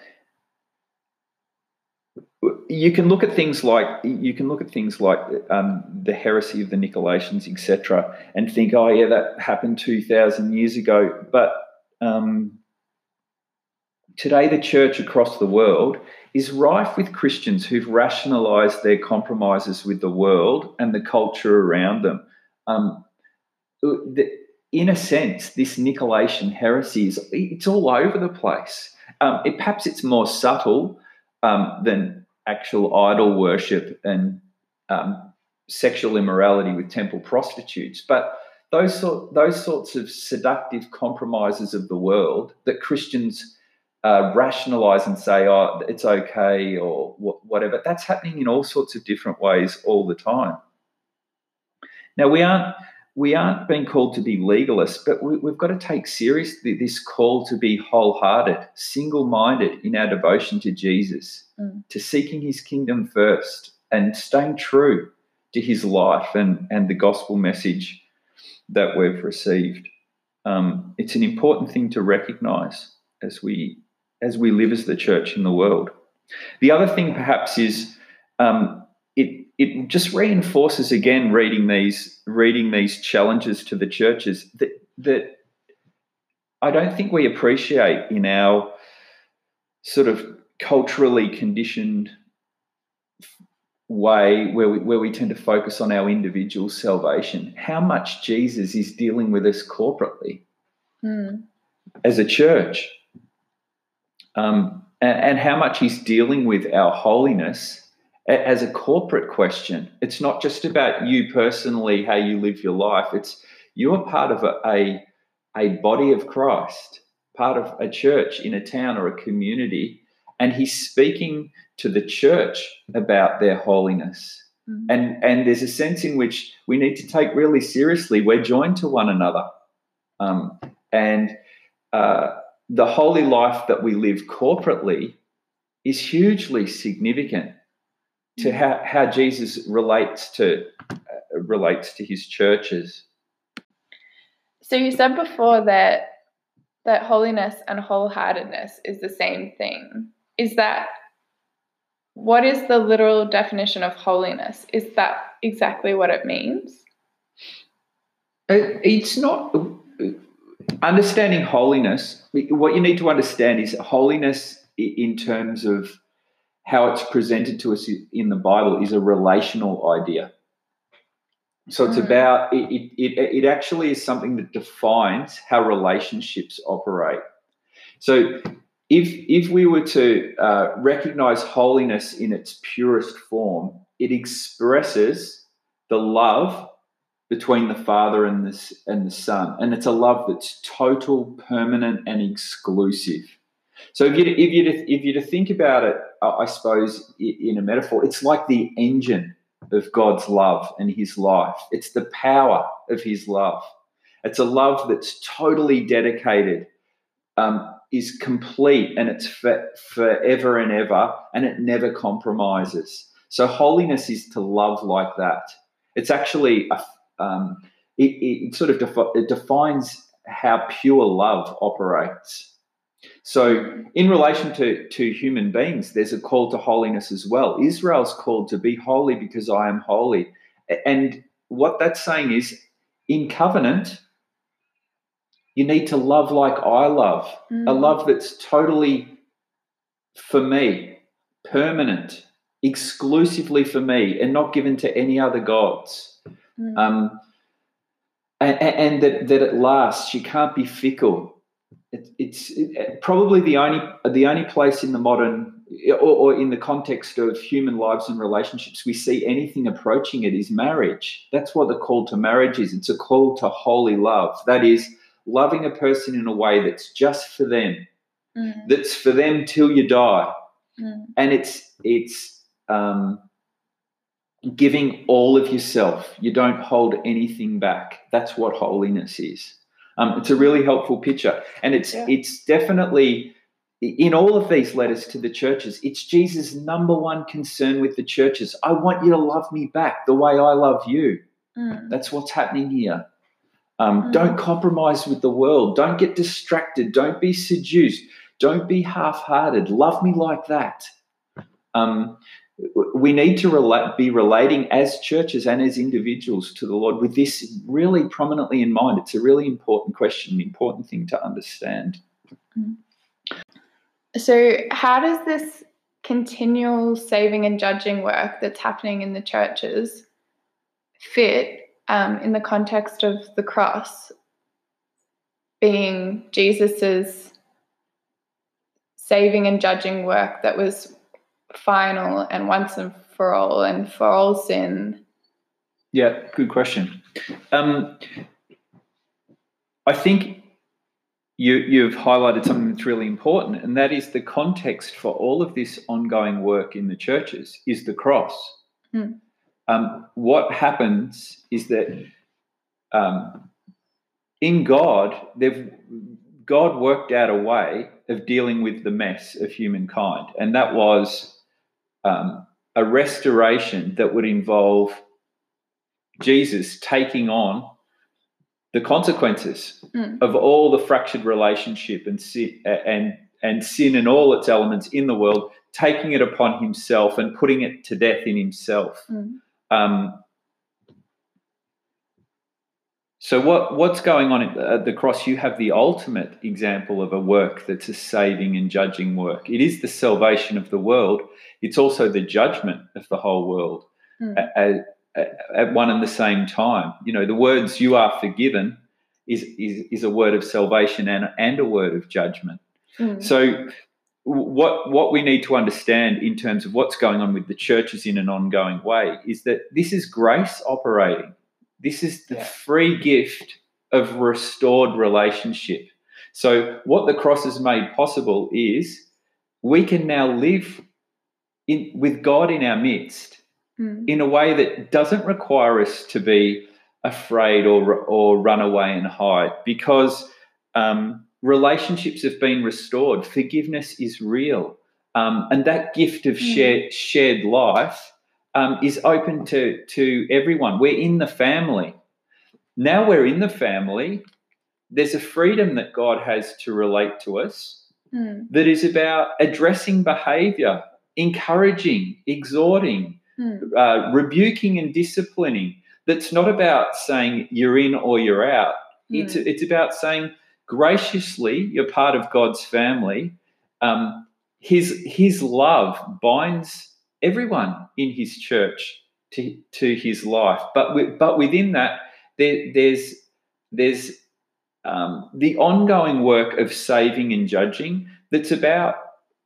S1: you can look at things like you can look at things like um, the heresy of the Nicolaitans, etc., and think, oh yeah, that happened two thousand years ago. But um, Today, the church across the world is rife with Christians who've rationalized their compromises with the world and the culture around them. Um, in a sense, this Nicolaitan heresy is it's all over the place. Um, it, perhaps it's more subtle um, than actual idol worship and um, sexual immorality with temple prostitutes, but those sort those sorts of seductive compromises of the world that Christians uh, rationalize and say, oh, it's okay or whatever. That's happening in all sorts of different ways all the time. Now, we aren't. We aren't being called to be legalists, but we, have got to take seriously this call to be wholehearted, single minded in our devotion to Jesus, mm. to seeking his kingdom first and staying true to his life and, and the gospel message that we've received. Um, it's an important thing to recognize as we as we live as the church in the world. The other thing, perhaps, is um, it it just reinforces again reading these reading these challenges to the churches that that I don't think we appreciate in our sort of culturally conditioned way where we, where we tend to focus on our individual salvation how much jesus is dealing with us corporately mm. as a church um, and, and how much he's dealing with our holiness as a corporate question. It's not just about you personally, how you live your life. It's you are part of a, a, a, body of Christ, part of a church in a town or a community, and he's speaking to the church about their holiness. Mm-hmm. And, and there's a sense in which we need to take really seriously. We're joined to one another. Um, and uh, the holy life that we live corporately is hugely significant to how, how Jesus relates to uh, relates to his churches.
S2: So you said before that that holiness and wholeheartedness is the same thing. Is that what is the literal definition of holiness? Is that exactly what it means?
S1: It's not understanding holiness, what you need to understand is holiness in terms of how it's presented to us in the Bible is a relational idea. So it's mm. about it, it, it actually is something that defines how relationships operate. So if if we were to uh, recognize holiness in its purest form, it expresses the love between the Father and the, and the Son, and it's a love that's total, permanent, and exclusive. So if you if you if you to think about it, I suppose in a metaphor, it's like the engine of God's love and His life. It's the power of His love. It's a love that's totally dedicated, um, is complete, and it's for, forever and ever, and it never compromises. So holiness is to love like that. It's actually a, um, it, it, sort of defi- it defines how pure love operates. So, in relation to, to human beings, there's a call to holiness as well. Israel's called to be holy because I am holy. And what that's saying is, in covenant, you need to love like I love, mm. a love that's totally for me, permanent, exclusively for me, and not given to any other gods. Mm. Um, and, and, that, that it lasts. You can't be fickle. It, it's it, probably the only the only place in the modern or, or, in the context of human lives and relationships we see anything approaching it is marriage. That's what the call to marriage is. It's a call to holy love. That is loving a person in a way that's just for them, mm. that's for them till you die, mm. and it's it's um, giving all of yourself. You don't hold anything back. That's what holiness is. Um, it's a really helpful picture, and it's yeah. it's definitely in all of these letters to the churches. It's Jesus' number one concern with the churches. I want you to love me back the way I love you. Mm. That's what's happening here. Um, mm. Don't compromise with the world. Don't get distracted. Don't be seduced. Don't be half hearted. Love me like that. Um, we need to relate, be relating as churches and as individuals to the Lord with this really prominently in mind. It's a really important question, an important thing to understand. Mm.
S2: So, how does this continual saving and judging work that's happening in the churches fit um, in the context of the cross being Jesus's saving and judging work that was final and once and for all and for all sin?
S1: Yeah, good question. Um, I think you, you've highlighted something that's really important, and that is the context for all of this ongoing work in the churches is the cross. Mm um, what happens is that um, in God, they've God worked out a way of dealing with the mess of humankind, and that was um, a restoration that would involve Jesus taking on the consequences mm. of all the fractured relationship and sin, and and sin and all its elements in the world, taking it upon himself and putting it to death in himself. Mm. Um, so what what's going on at the cross? You have the ultimate example of a work that's a saving and judging work. It is the salvation of the world. It's also the judgment of the whole world mm. at, at, at, one and the same time. You know, the words "you are forgiven" is is, is a word of salvation and and a word of judgment. Mm. So what what we need to understand in terms of what's going on with the churches in an ongoing way is that this is grace operating. This is the yeah. free gift of restored relationship. So what the cross has made possible is we can now live in, with God in our midst mm. in a way that doesn't require us to be afraid or or run away and hide because um, relationships have been restored. Forgiveness is real. Um, and that gift of mm. shared, shared life um, is open to, to everyone. We're in the family. Now we're in the family, there's a freedom that God has to relate to us mm. that is about addressing behavior, encouraging, exhorting, mm. uh, rebuking, and disciplining. That's not about saying you're in or you're out. Mm. It's, it's about saying, graciously, you're part of God's family. Um, his his love binds everyone in His church to to His life, but but within that, there, there's there's um, the ongoing work of saving and judging that's about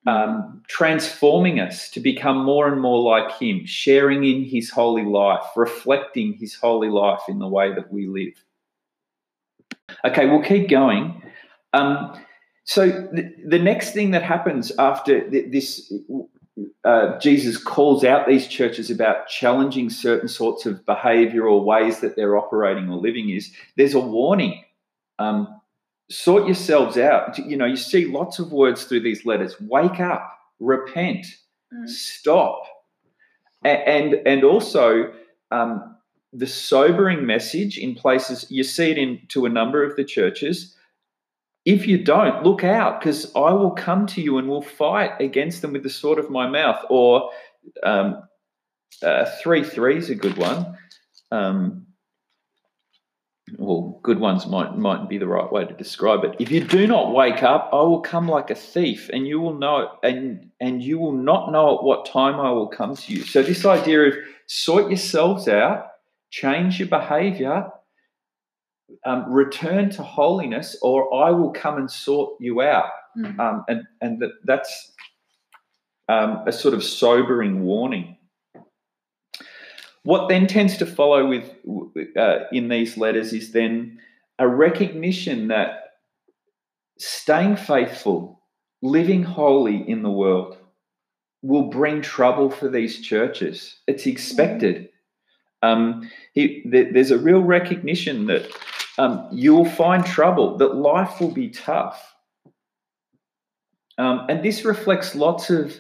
S1: um, transforming us to become more and more like Him, sharing in His holy life, reflecting His holy life in the way that we live. Okay, we'll keep going. Um, so the, the, next thing that happens after this, uh, Jesus calls out these churches about challenging certain sorts of behaviour or ways that they're operating or living is there's a warning. Um, sort yourselves out. You know, you see lots of words through these letters. Wake up, repent, mm. stop, and and also um, the sobering message in places you see it in to a number of the churches. If you don't, look out, because I will come to you and will fight against them with the sword of my mouth. Or um, uh, three three is a good one. Um, well, good ones might mightn't be the right way to describe it. If you do not wake up, I will come like a thief, and you will know and and you will not know at what time I will come to you. So this idea of sort yourselves out, change your behavior, um, return to holiness, or I will come and sort you out. Mm-hmm. Um, and and that, that's um, a sort of sobering warning. What then tends to follow with uh, in these letters is then a recognition that staying faithful, living holy in the world, will bring trouble for these churches. It's expected. Um, he, th- there's a real recognition that um, you'll find trouble, that life will be tough. Um, and this reflects lots of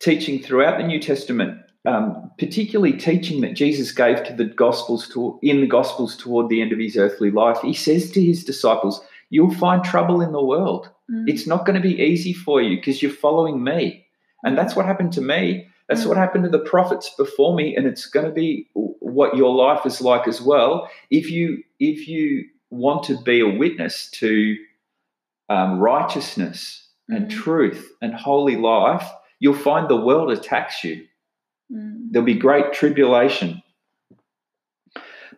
S1: teaching throughout the New Testament um, particularly teaching that Jesus gave to the Gospels to, in the Gospels toward the end of his earthly life. He says to his disciples, "You'll find trouble in the world. Mm. It's not going to be easy for you because you're following me." And that's what happened to me. That's mm. what happened to the prophets before me, and it's going to be what your life is like as well. If you if you want to be a witness to um, righteousness and truth and holy life, you'll find the world attacks you Mm. There'll be great tribulation.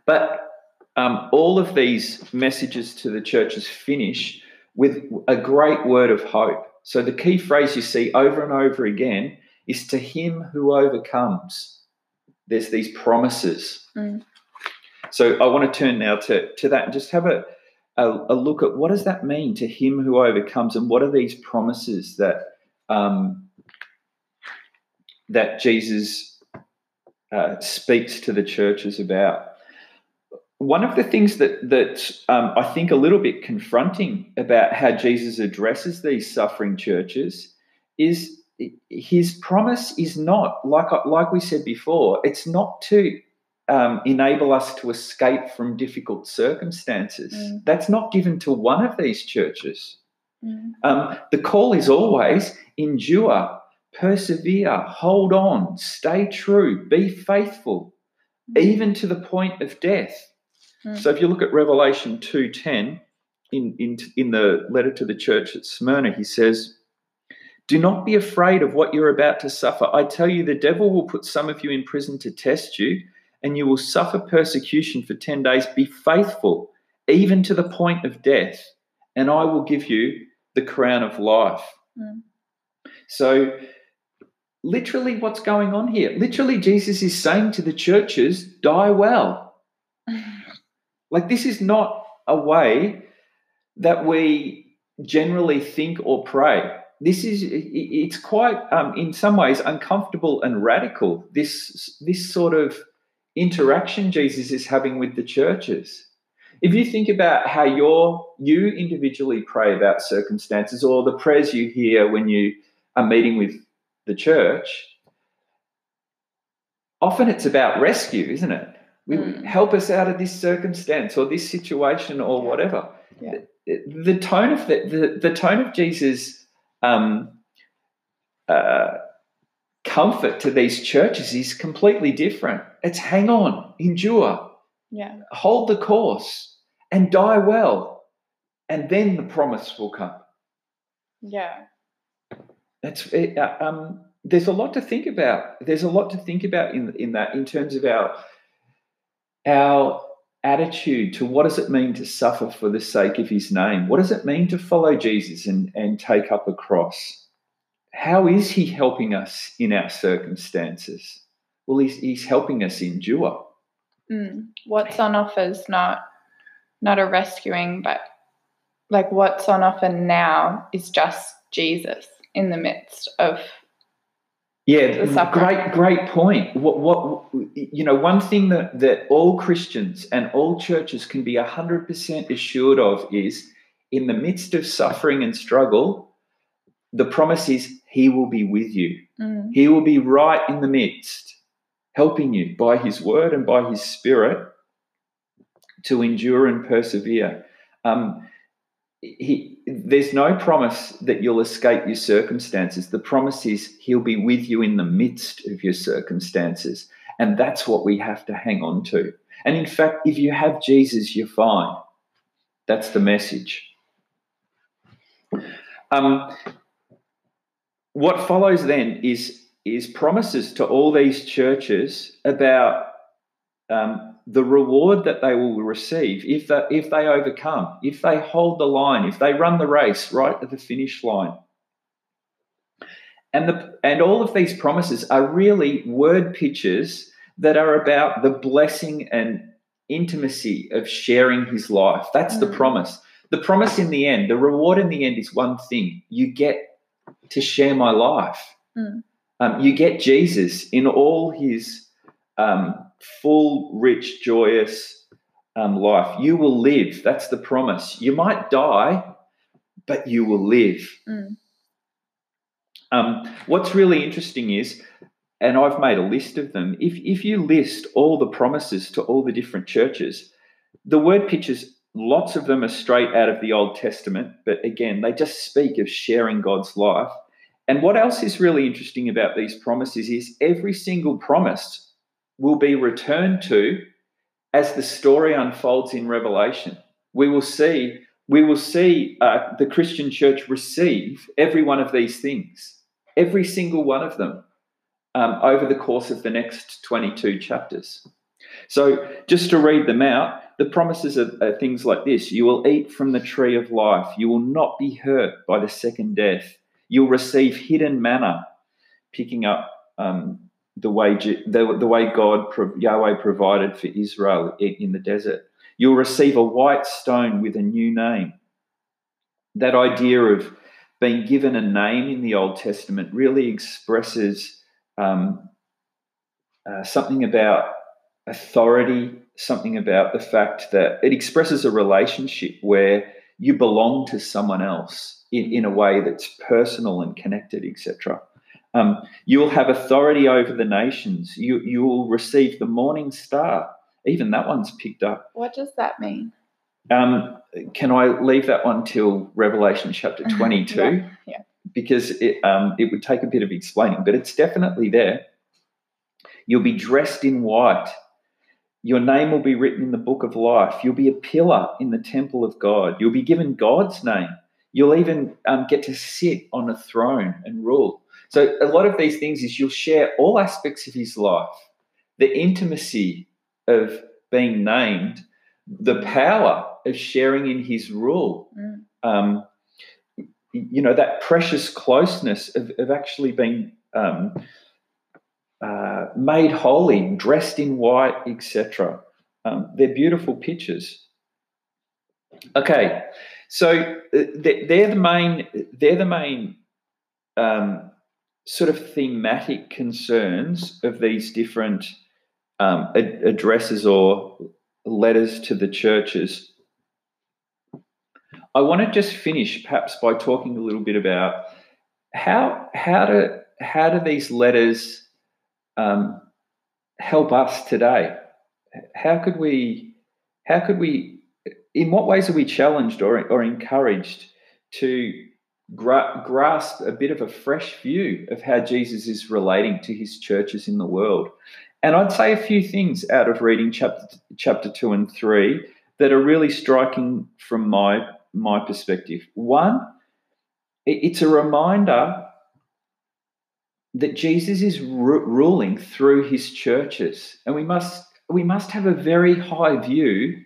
S1: But um, all of these messages to the churches finish with a great word of hope. So the key phrase you see over and over again is to him who overcomes. There's these promises. Mm. So I want to turn now to, to that and just have a, a, a, look at what does that mean to him who overcomes and what are these promises that um, that Jesus uh, speaks to the churches about. One of the things that that um, I think a little bit confronting about how Jesus addresses these suffering churches is his promise is not like like we said before. It's not to um, enable us to escape from difficult circumstances. Mm. That's not given to one of these churches. Mm. Um, the call is always endure, persevere, hold on, stay true, be faithful, mm. even to the point of death. Mm. So if you look at Revelation 2:10 in, in, in the letter to the church at Smyrna, he says, Do not be afraid of what you're about to suffer. I tell you, the devil will put some of you in prison to test you, and you will suffer persecution for 10 days. Be faithful, even to the point of death, and I will give you the crown of life. Mm. So literally what's going on here. Literally, Jesus is saying to the churches, die well. like, this is not a way that we generally think or pray. This is, it's quite, um, in some ways, uncomfortable and radical, this, this sort of interaction Jesus is having with the churches. If you think about how you're, you individually pray about circumstances or the prayers you hear when you are meeting with the church, often it's about rescue, isn't it? We mm. help us out of this circumstance or this situation or yeah. whatever. Yeah. The, the, tone of the, the, the tone of Jesus' um, uh, comfort to these churches is completely different. It's hang on, endure,
S2: yeah,
S1: hold the course, and die well, and then the promise will come.
S2: Yeah,
S1: that's it, uh, um, there's a lot to think about. There's a lot to think about in in that in terms of our our attitude to what does it mean to suffer for the sake of his name? What does it mean to follow Jesus and, and take up a cross? How is he helping us in our circumstances? Well, he's, he's helping us endure.
S2: Mm. What's on offer is not not a rescuing, but like what's on offer now is just Jesus in the midst of
S1: yeah, great, great point. What, what, you know, one thing that that all Christians and all churches can be hundred percent assured of is, in the midst of suffering and struggle, the promise is He will be with you. Mm. He will be right in the midst, helping you by His Word and by His Spirit to endure and persevere. Um, he, there's no promise that you'll escape your circumstances. The promise is he'll be with you in the midst of your circumstances. And that's what we have to hang on to. And in fact, if you have Jesus, you're fine. That's the message. Um, what follows then is, is promises to all these churches about um, the reward that they will receive if they, if they overcome, if they hold the line, if they run the race right at the finish line. And, the, and all of these promises are really word pictures that are about the blessing and intimacy of sharing his life. That's mm. the promise. The promise in the end, the reward in the end is one thing you get to share my life. Mm. Um, you get Jesus in all his um, full, rich, joyous um, life. You will live. That's the promise. You might die, but you will live. Mm. Um, what's really interesting is, and I've made a list of them, if, if you list all the promises to all the different churches, the word pictures, lots of them are straight out of the Old Testament, but again, they just speak of sharing God's life. And what else is really interesting about these promises is every single promise will be returned to as the story unfolds in Revelation. We will see we will see uh, the Christian church receive every one of these things, every single one of them, um, over the course of the next 22 chapters. So, just to read them out, the promises are, are things like this You will eat from the tree of life, you will not be hurt by the second death, you'll receive hidden manna, picking up um, the way the, the way God Yahweh provided for Israel in the desert. You'll receive a white stone with a new name. That idea of being given a name in the Old Testament really expresses um, uh, something about authority, something about the fact that it expresses a relationship where you belong to someone else in, in a way that's personal and connected, etc. Um, you will have authority over the nations. You, you will receive the morning star. Even that one's picked up.
S2: What does that mean?
S1: Um, can I leave that one till Revelation chapter 22?
S2: yeah, yeah.
S1: Because it, um, it would take a bit of explaining, but it's definitely there. You'll be dressed in white. Your name will be written in the book of life. You'll be a pillar in the temple of God. You'll be given God's name. You'll even um, get to sit on a throne and rule. So a lot of these things is you'll share all aspects of his life, the intimacy of being named, the power of sharing in his rule. Mm. Um, you know that precious closeness of, of actually being um, uh, made holy, dressed in white, etc. Um, they're beautiful pictures. Okay, so uh, they're the main. They're the main um, sort of thematic concerns of these different um, ad- addresses or letters to the churches. I want to just finish perhaps by talking a little bit about how how do how do these letters um, help us today? How could we how could we in what ways are we challenged or, or encouraged to gra- grasp a bit of a fresh view of how Jesus is relating to his churches in the world. And I'd say a few things out of reading chapter chapter two and three that are really striking from my my perspective. One, it's a reminder that Jesus is ru- ruling through his churches, and we must we must have a very high view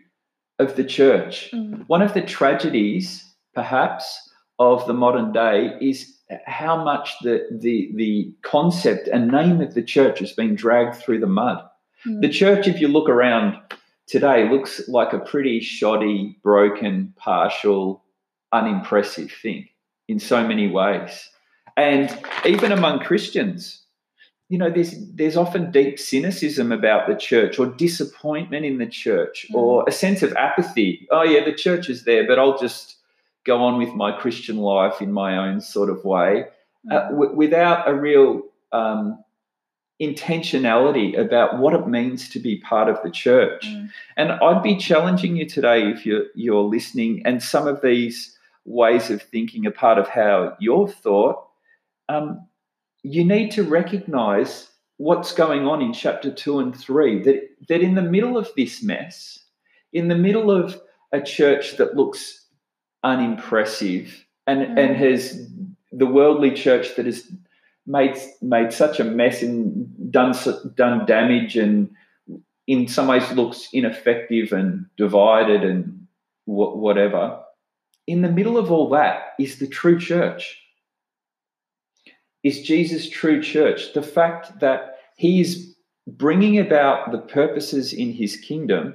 S1: of the church.
S2: Mm.
S1: One of the tragedies, perhaps, of the modern day is how much the the the concept and name of the church has been dragged through the mud.
S2: Mm.
S1: The church, if you look around today, looks like a pretty shoddy, broken, partial, unimpressive thing in so many ways. And even among Christians, you know, there's there's often deep cynicism about the church or disappointment in the church
S2: Mm.
S1: or a sense of apathy. Oh yeah, the church is there, but I'll just go on with my Christian life in my own sort of way uh, w- without a real um, intentionality about what it means to be part of the church.
S2: Mm.
S1: And I'd be challenging you today if you're you're listening, and some of these ways of thinking are part of how you're thought. Um, you need to recognize what's going on in chapter two and three. That that in the middle of this mess, in the middle of a church that looks unimpressive and
S2: Mm.
S1: and has the worldly church that has made made such a mess and done done damage and in some ways looks ineffective and divided and wha- whatever. In the middle of all that is the true church. Is Jesus' true church? The fact that he is bringing about the purposes in his kingdom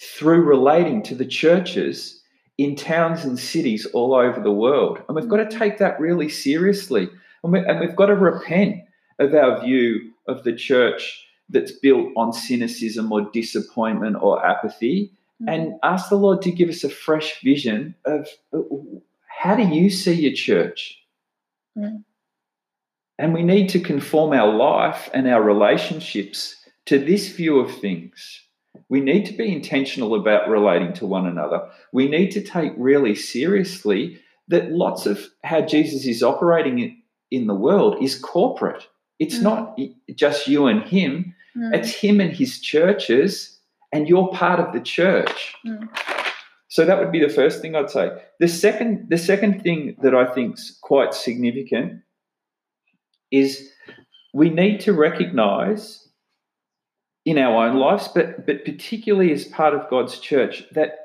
S1: through relating to the churches in towns and cities all over the world. And we've got to take that really seriously. And, we, and we've got to repent of our view of the church that's built on cynicism or disappointment or apathy
S2: Mm.
S1: and ask the Lord to give us a fresh vision of how do you see your church?
S2: Mm.
S1: And we need to conform our life and our relationships to this view of things. We need to be intentional about relating to one another. We need to take really seriously that lots of how Jesus is operating in- in the world is corporate. It's
S2: Mm.
S1: not just you and him,
S2: Mm.
S1: it's him and his churches, and you're part of the church.
S2: Mm.
S1: So that would be the first thing I'd say. The second, the second thing that I think is quite significant is we need to recognize in our own lives, but but particularly as part of God's church, that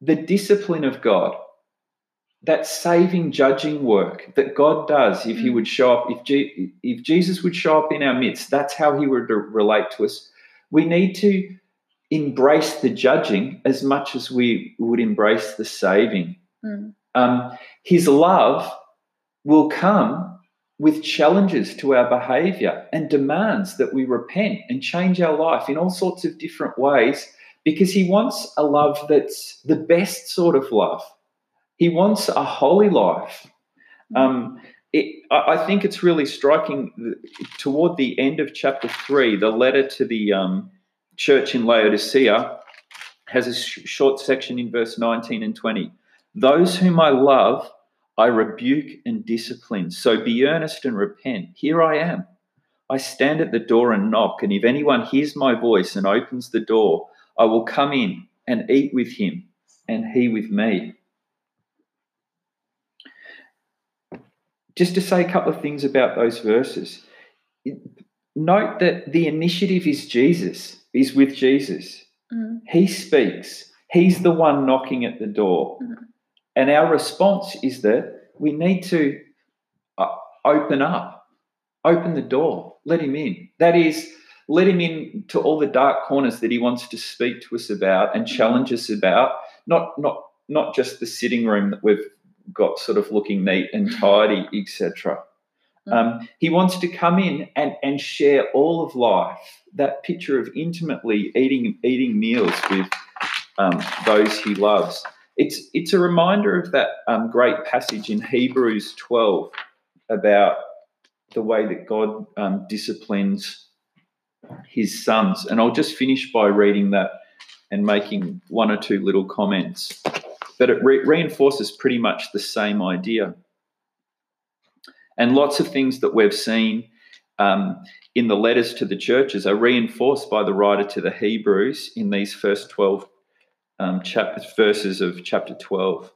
S1: the discipline of God, that saving, judging work that God does, if He
S2: Mm.
S1: would show up, if Je- if Jesus would show up in our midst, that's how He would relate to us. We need to embrace the judging as much as we would embrace the saving.
S2: Mm.
S1: Um, his love will come with challenges to our behavior and demands that we repent and change our life in all sorts of different ways because he wants a love that's the best sort of love. He wants a holy life. Um, it, I I think it's really striking toward the end of chapter three, the letter to the um, church in Laodicea has a sh- short section in verse 19 and 20. Those whom I love, I rebuke and discipline. So be earnest and repent. Here I am. I stand at the door and knock, and if anyone hears my voice and opens the door, I will come in and eat with him, and he with me. Just to say a couple of things about those verses. Note that the initiative is Jesus, is with Jesus.
S2: Mm.
S1: He speaks. He's the one knocking at the door.
S2: Mhm.
S1: And our response is that we need to uh, open up, open the door, let him in. That is, let him in to all the dark corners that he wants to speak to us about and challenge us about. Not not not just the sitting room that we've got sort of looking neat and tidy, etc. Um, he wants to come in and, and share all of life. That picture of intimately eating eating meals with um, those he loves. It's it's a reminder of that um, great passage in Hebrews 12 about the way that God um, disciplines his sons. And I'll just finish by reading that and making one or two little comments. But it re- reinforces pretty much the same idea. And lots of things that we've seen um, in the letters to the churches are reinforced by the writer to the Hebrews in these first 12 um, verses of chapter 12.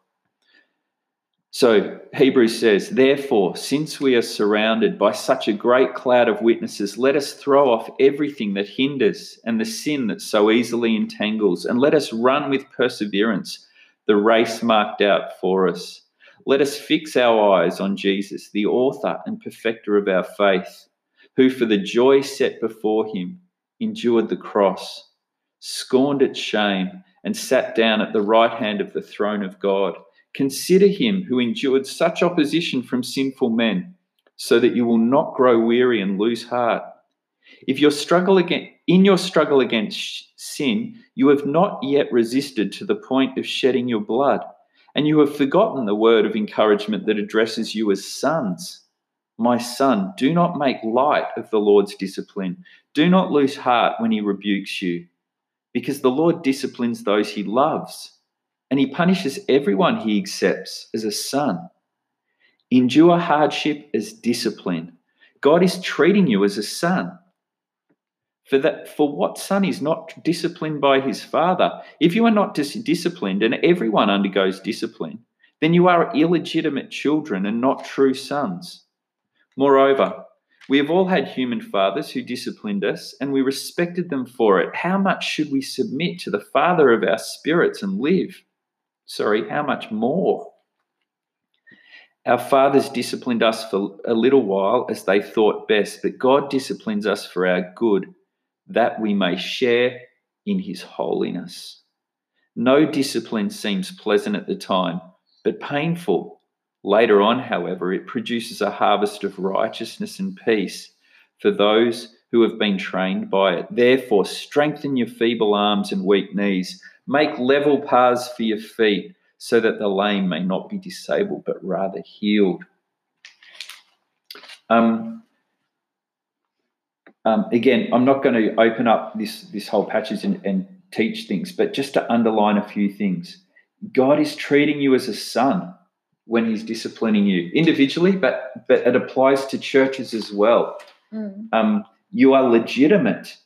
S1: So Hebrews says, Therefore, since we are surrounded by such a great cloud of witnesses, let us throw off everything that hinders and the sin that so easily entangles, and let us run with perseverance the race marked out for us. Let us fix our eyes on Jesus, the author and perfecter of our faith, who for the joy set before him endured the cross, scorned its shame, and sat down at the right hand of the throne of God. Consider him who endured such opposition from sinful men, so that you will not grow weary and lose heart. If your struggle against, in your struggle against sin, you have not yet resisted to the point of shedding your blood, and you have forgotten the word of encouragement that addresses you as sons. My son, do not make light of the Lord's discipline. Do not lose heart when he rebukes you, because the Lord disciplines those he loves and he punishes everyone he accepts as a son. Endure hardship as discipline. God is treating you as a son. For that, for what son is not disciplined by his father? If you are not dis- disciplined, and everyone undergoes discipline, then you are illegitimate children and not true sons. Moreover, we have all had human fathers who disciplined us, and we respected them for it. How much should we submit to the Father of our spirits and live? sorry, how much more? Our fathers disciplined us for a little while as they thought best, but God disciplines us for our good, that we may share in his holiness. No discipline seems pleasant at the time, but painful. Later on, however, it produces a harvest of righteousness and peace for those who have been trained by it. Therefore, strengthen your feeble arms and weak knees Make level paths for your feet so that the lame may not be disabled but rather healed. Um, um, again, I'm not going to open up this, this whole passage and, and teach things, but just to underline a few things. God is treating you as a son when he's disciplining you individually, but, but it applies to churches as well. Mm. Um, you are legitimate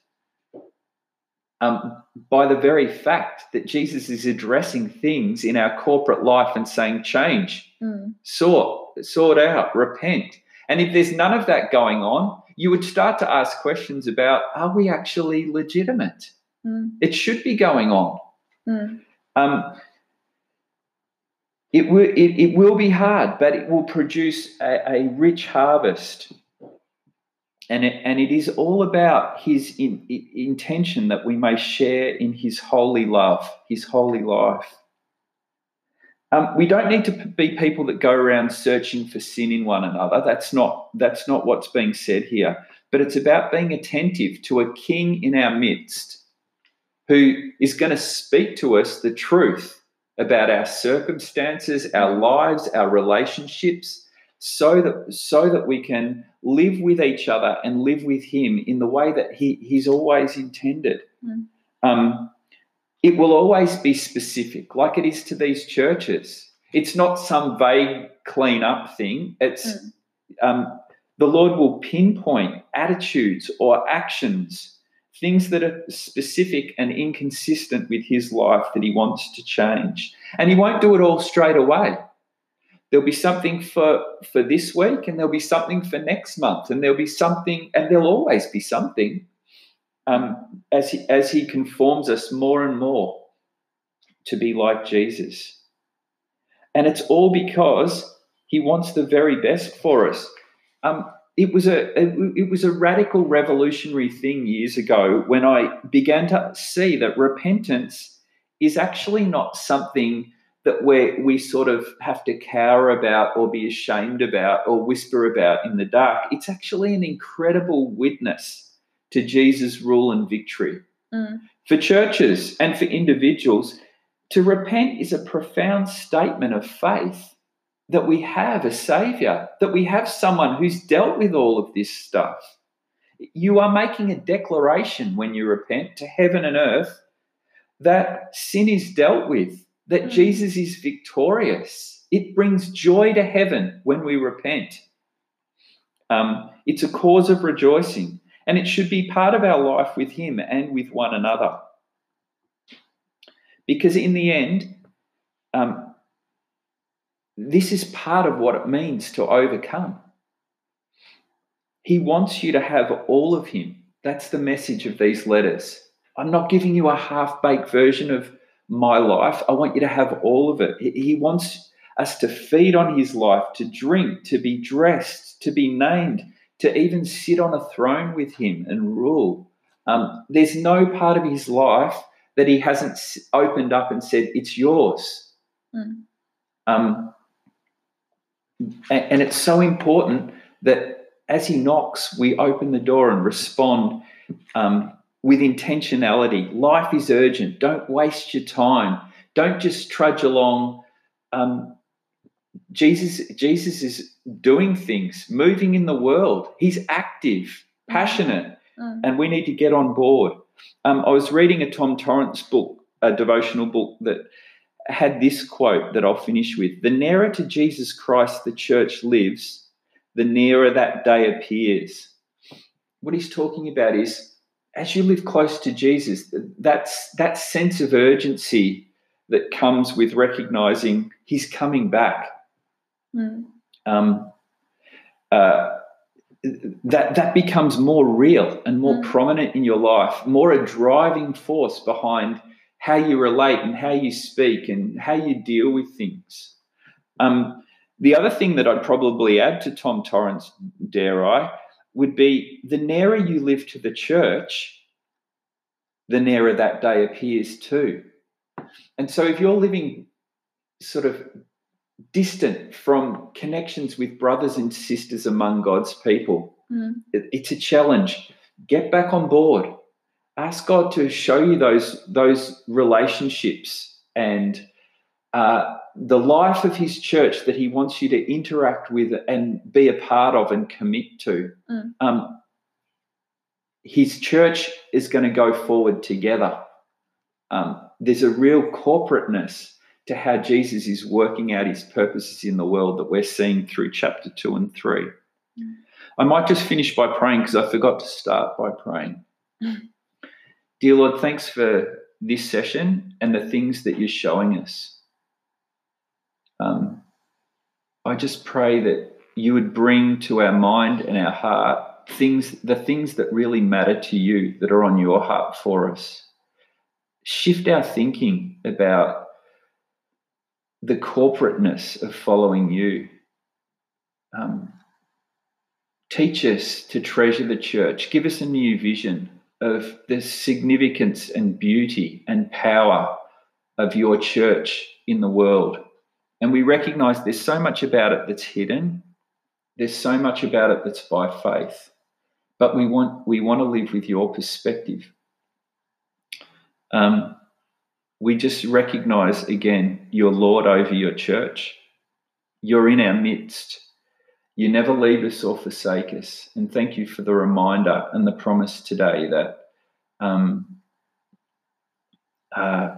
S1: um, by the very fact that Jesus is addressing things in our corporate life and saying, change, mm. sort, sort out, repent. And if there's none of that going on, you would start to ask questions about are we actually legitimate? Mm. It should be going on. Mm. Um, it, will, it, it will be hard, but it will produce a, a rich harvest and it, and it is all about his in, in, intention that we may share in his holy love, his holy life. Um, we don't need to be people that go around searching for sin in one another. That's not that's not what's being said here. But it's about being attentive to a king in our midst who is going to speak to us the truth about our circumstances, our lives, our relationships, so that so that we can live with each other and live with him in the way that he, he's always intended. Mm. Um, it will always be specific, like it is to these churches. It's not some vague clean up thing. It's mm. um, the Lord will pinpoint attitudes or actions, things that are specific and inconsistent with his life that he wants to change. And he won't do it all straight away. There'll be something for for this week and there'll be something for next month and there'll be something and there'll always be something um, as he as he conforms us more and more to be like jesus. And it's all because he wants the very best for us. Um, it was a it was a radical revolutionary thing years ago when i began to see that repentance is actually not something that we we sort of have to cower about or be ashamed about or whisper about in the dark. It's actually an incredible witness to Jesus' rule and victory. Mm. For churches and for individuals, to repent is a profound statement of faith that we have a savior, that we have someone who's dealt with all of this stuff. You are making a declaration when you repent to heaven and earth that sin is dealt with that mm. Jesus is victorious. It brings joy to heaven when we repent. Um, it's a cause of rejoicing, and it should be part of our life with Him and with one another. Because in the end, um, this is part of what it means to overcome. He wants you to have all of Him. That's the message of these letters. I'm not giving you a half baked version of my life. I want you to have all of it. He wants us to feed on His life, to drink, to be dressed, to be named, to even sit on a throne with Him and rule. Um, there's no part of His life that He hasn't opened up and said, It's yours. Mm. Um, and, it's so important that as he knocks, we open the door and respond um, with intentionality. Life is urgent. Don't waste your time. Don't just trudge along. Um, Jesus, Jesus is doing things, moving in the world. He's active, passionate, mm. and we need to get on board. Um, I was reading a Tom Torrance book, a devotional book that had this quote that I'll finish with The nearer to Jesus Christ the church lives, the nearer that day appears. What he's talking about is as you live close to Jesus, that's that sense of urgency that comes with recognizing he's coming back. Mm. Um, uh, that that becomes more real and more mm. prominent in your life, more a driving force behind how you relate and how you speak and how you deal with things. Um, the other thing that I'd probably add to Tom Torrance, dare I, would be the nearer you live to the church, the nearer that day appears too. And so if you're living sort of distant from connections with brothers and sisters among God's people, mm. it, it's a challenge. Get back on board ask God to show you those those relationships and uh, the life of His church that He wants you to interact with and be a part of and commit to. Mm. Um, his church is going to go forward together. Um, there's a real corporateness to how Jesus is working out his purposes in the world that we're seeing through chapter two and three. Mm. I might just finish by praying because I forgot to start by praying. Dear Lord, thanks for this session and the things that you're showing us. Um, I just pray that you would bring to our mind and our heart things, the things that really matter to you, that are on your heart for us. Shift our thinking about the corporateness of following you. Um, teach us to treasure the church. Give us a new vision of the significance and beauty and power of your church in the world. And we recognize there's so much about it that's hidden. There's so much about it that's by faith. But we want we want to live with your perspective. Um, we just recognize again your Lord over your church. You're in our midst. You never leave us or forsake us. And thank you for the reminder and the promise today that um, uh,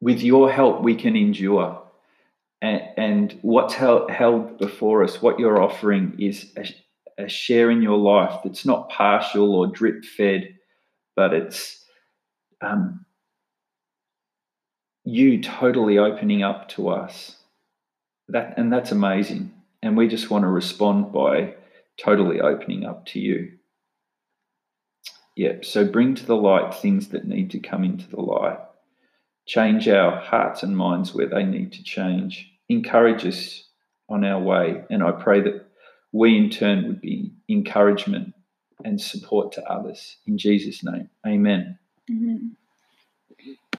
S1: with your help, we can endure. And, what's held, before us, what you're offering is a, a share in your life that's not partial or drip fed, but it's um, you totally opening up to us. That and that's amazing and we just want to respond by totally opening up to you. Yeah, so bring to the light things that need to come into the light. Change our hearts and minds where they need to change. Encourage us on our way. And I pray that we in turn would be encouragement and support to others. In Jesus' name, amen. Amen.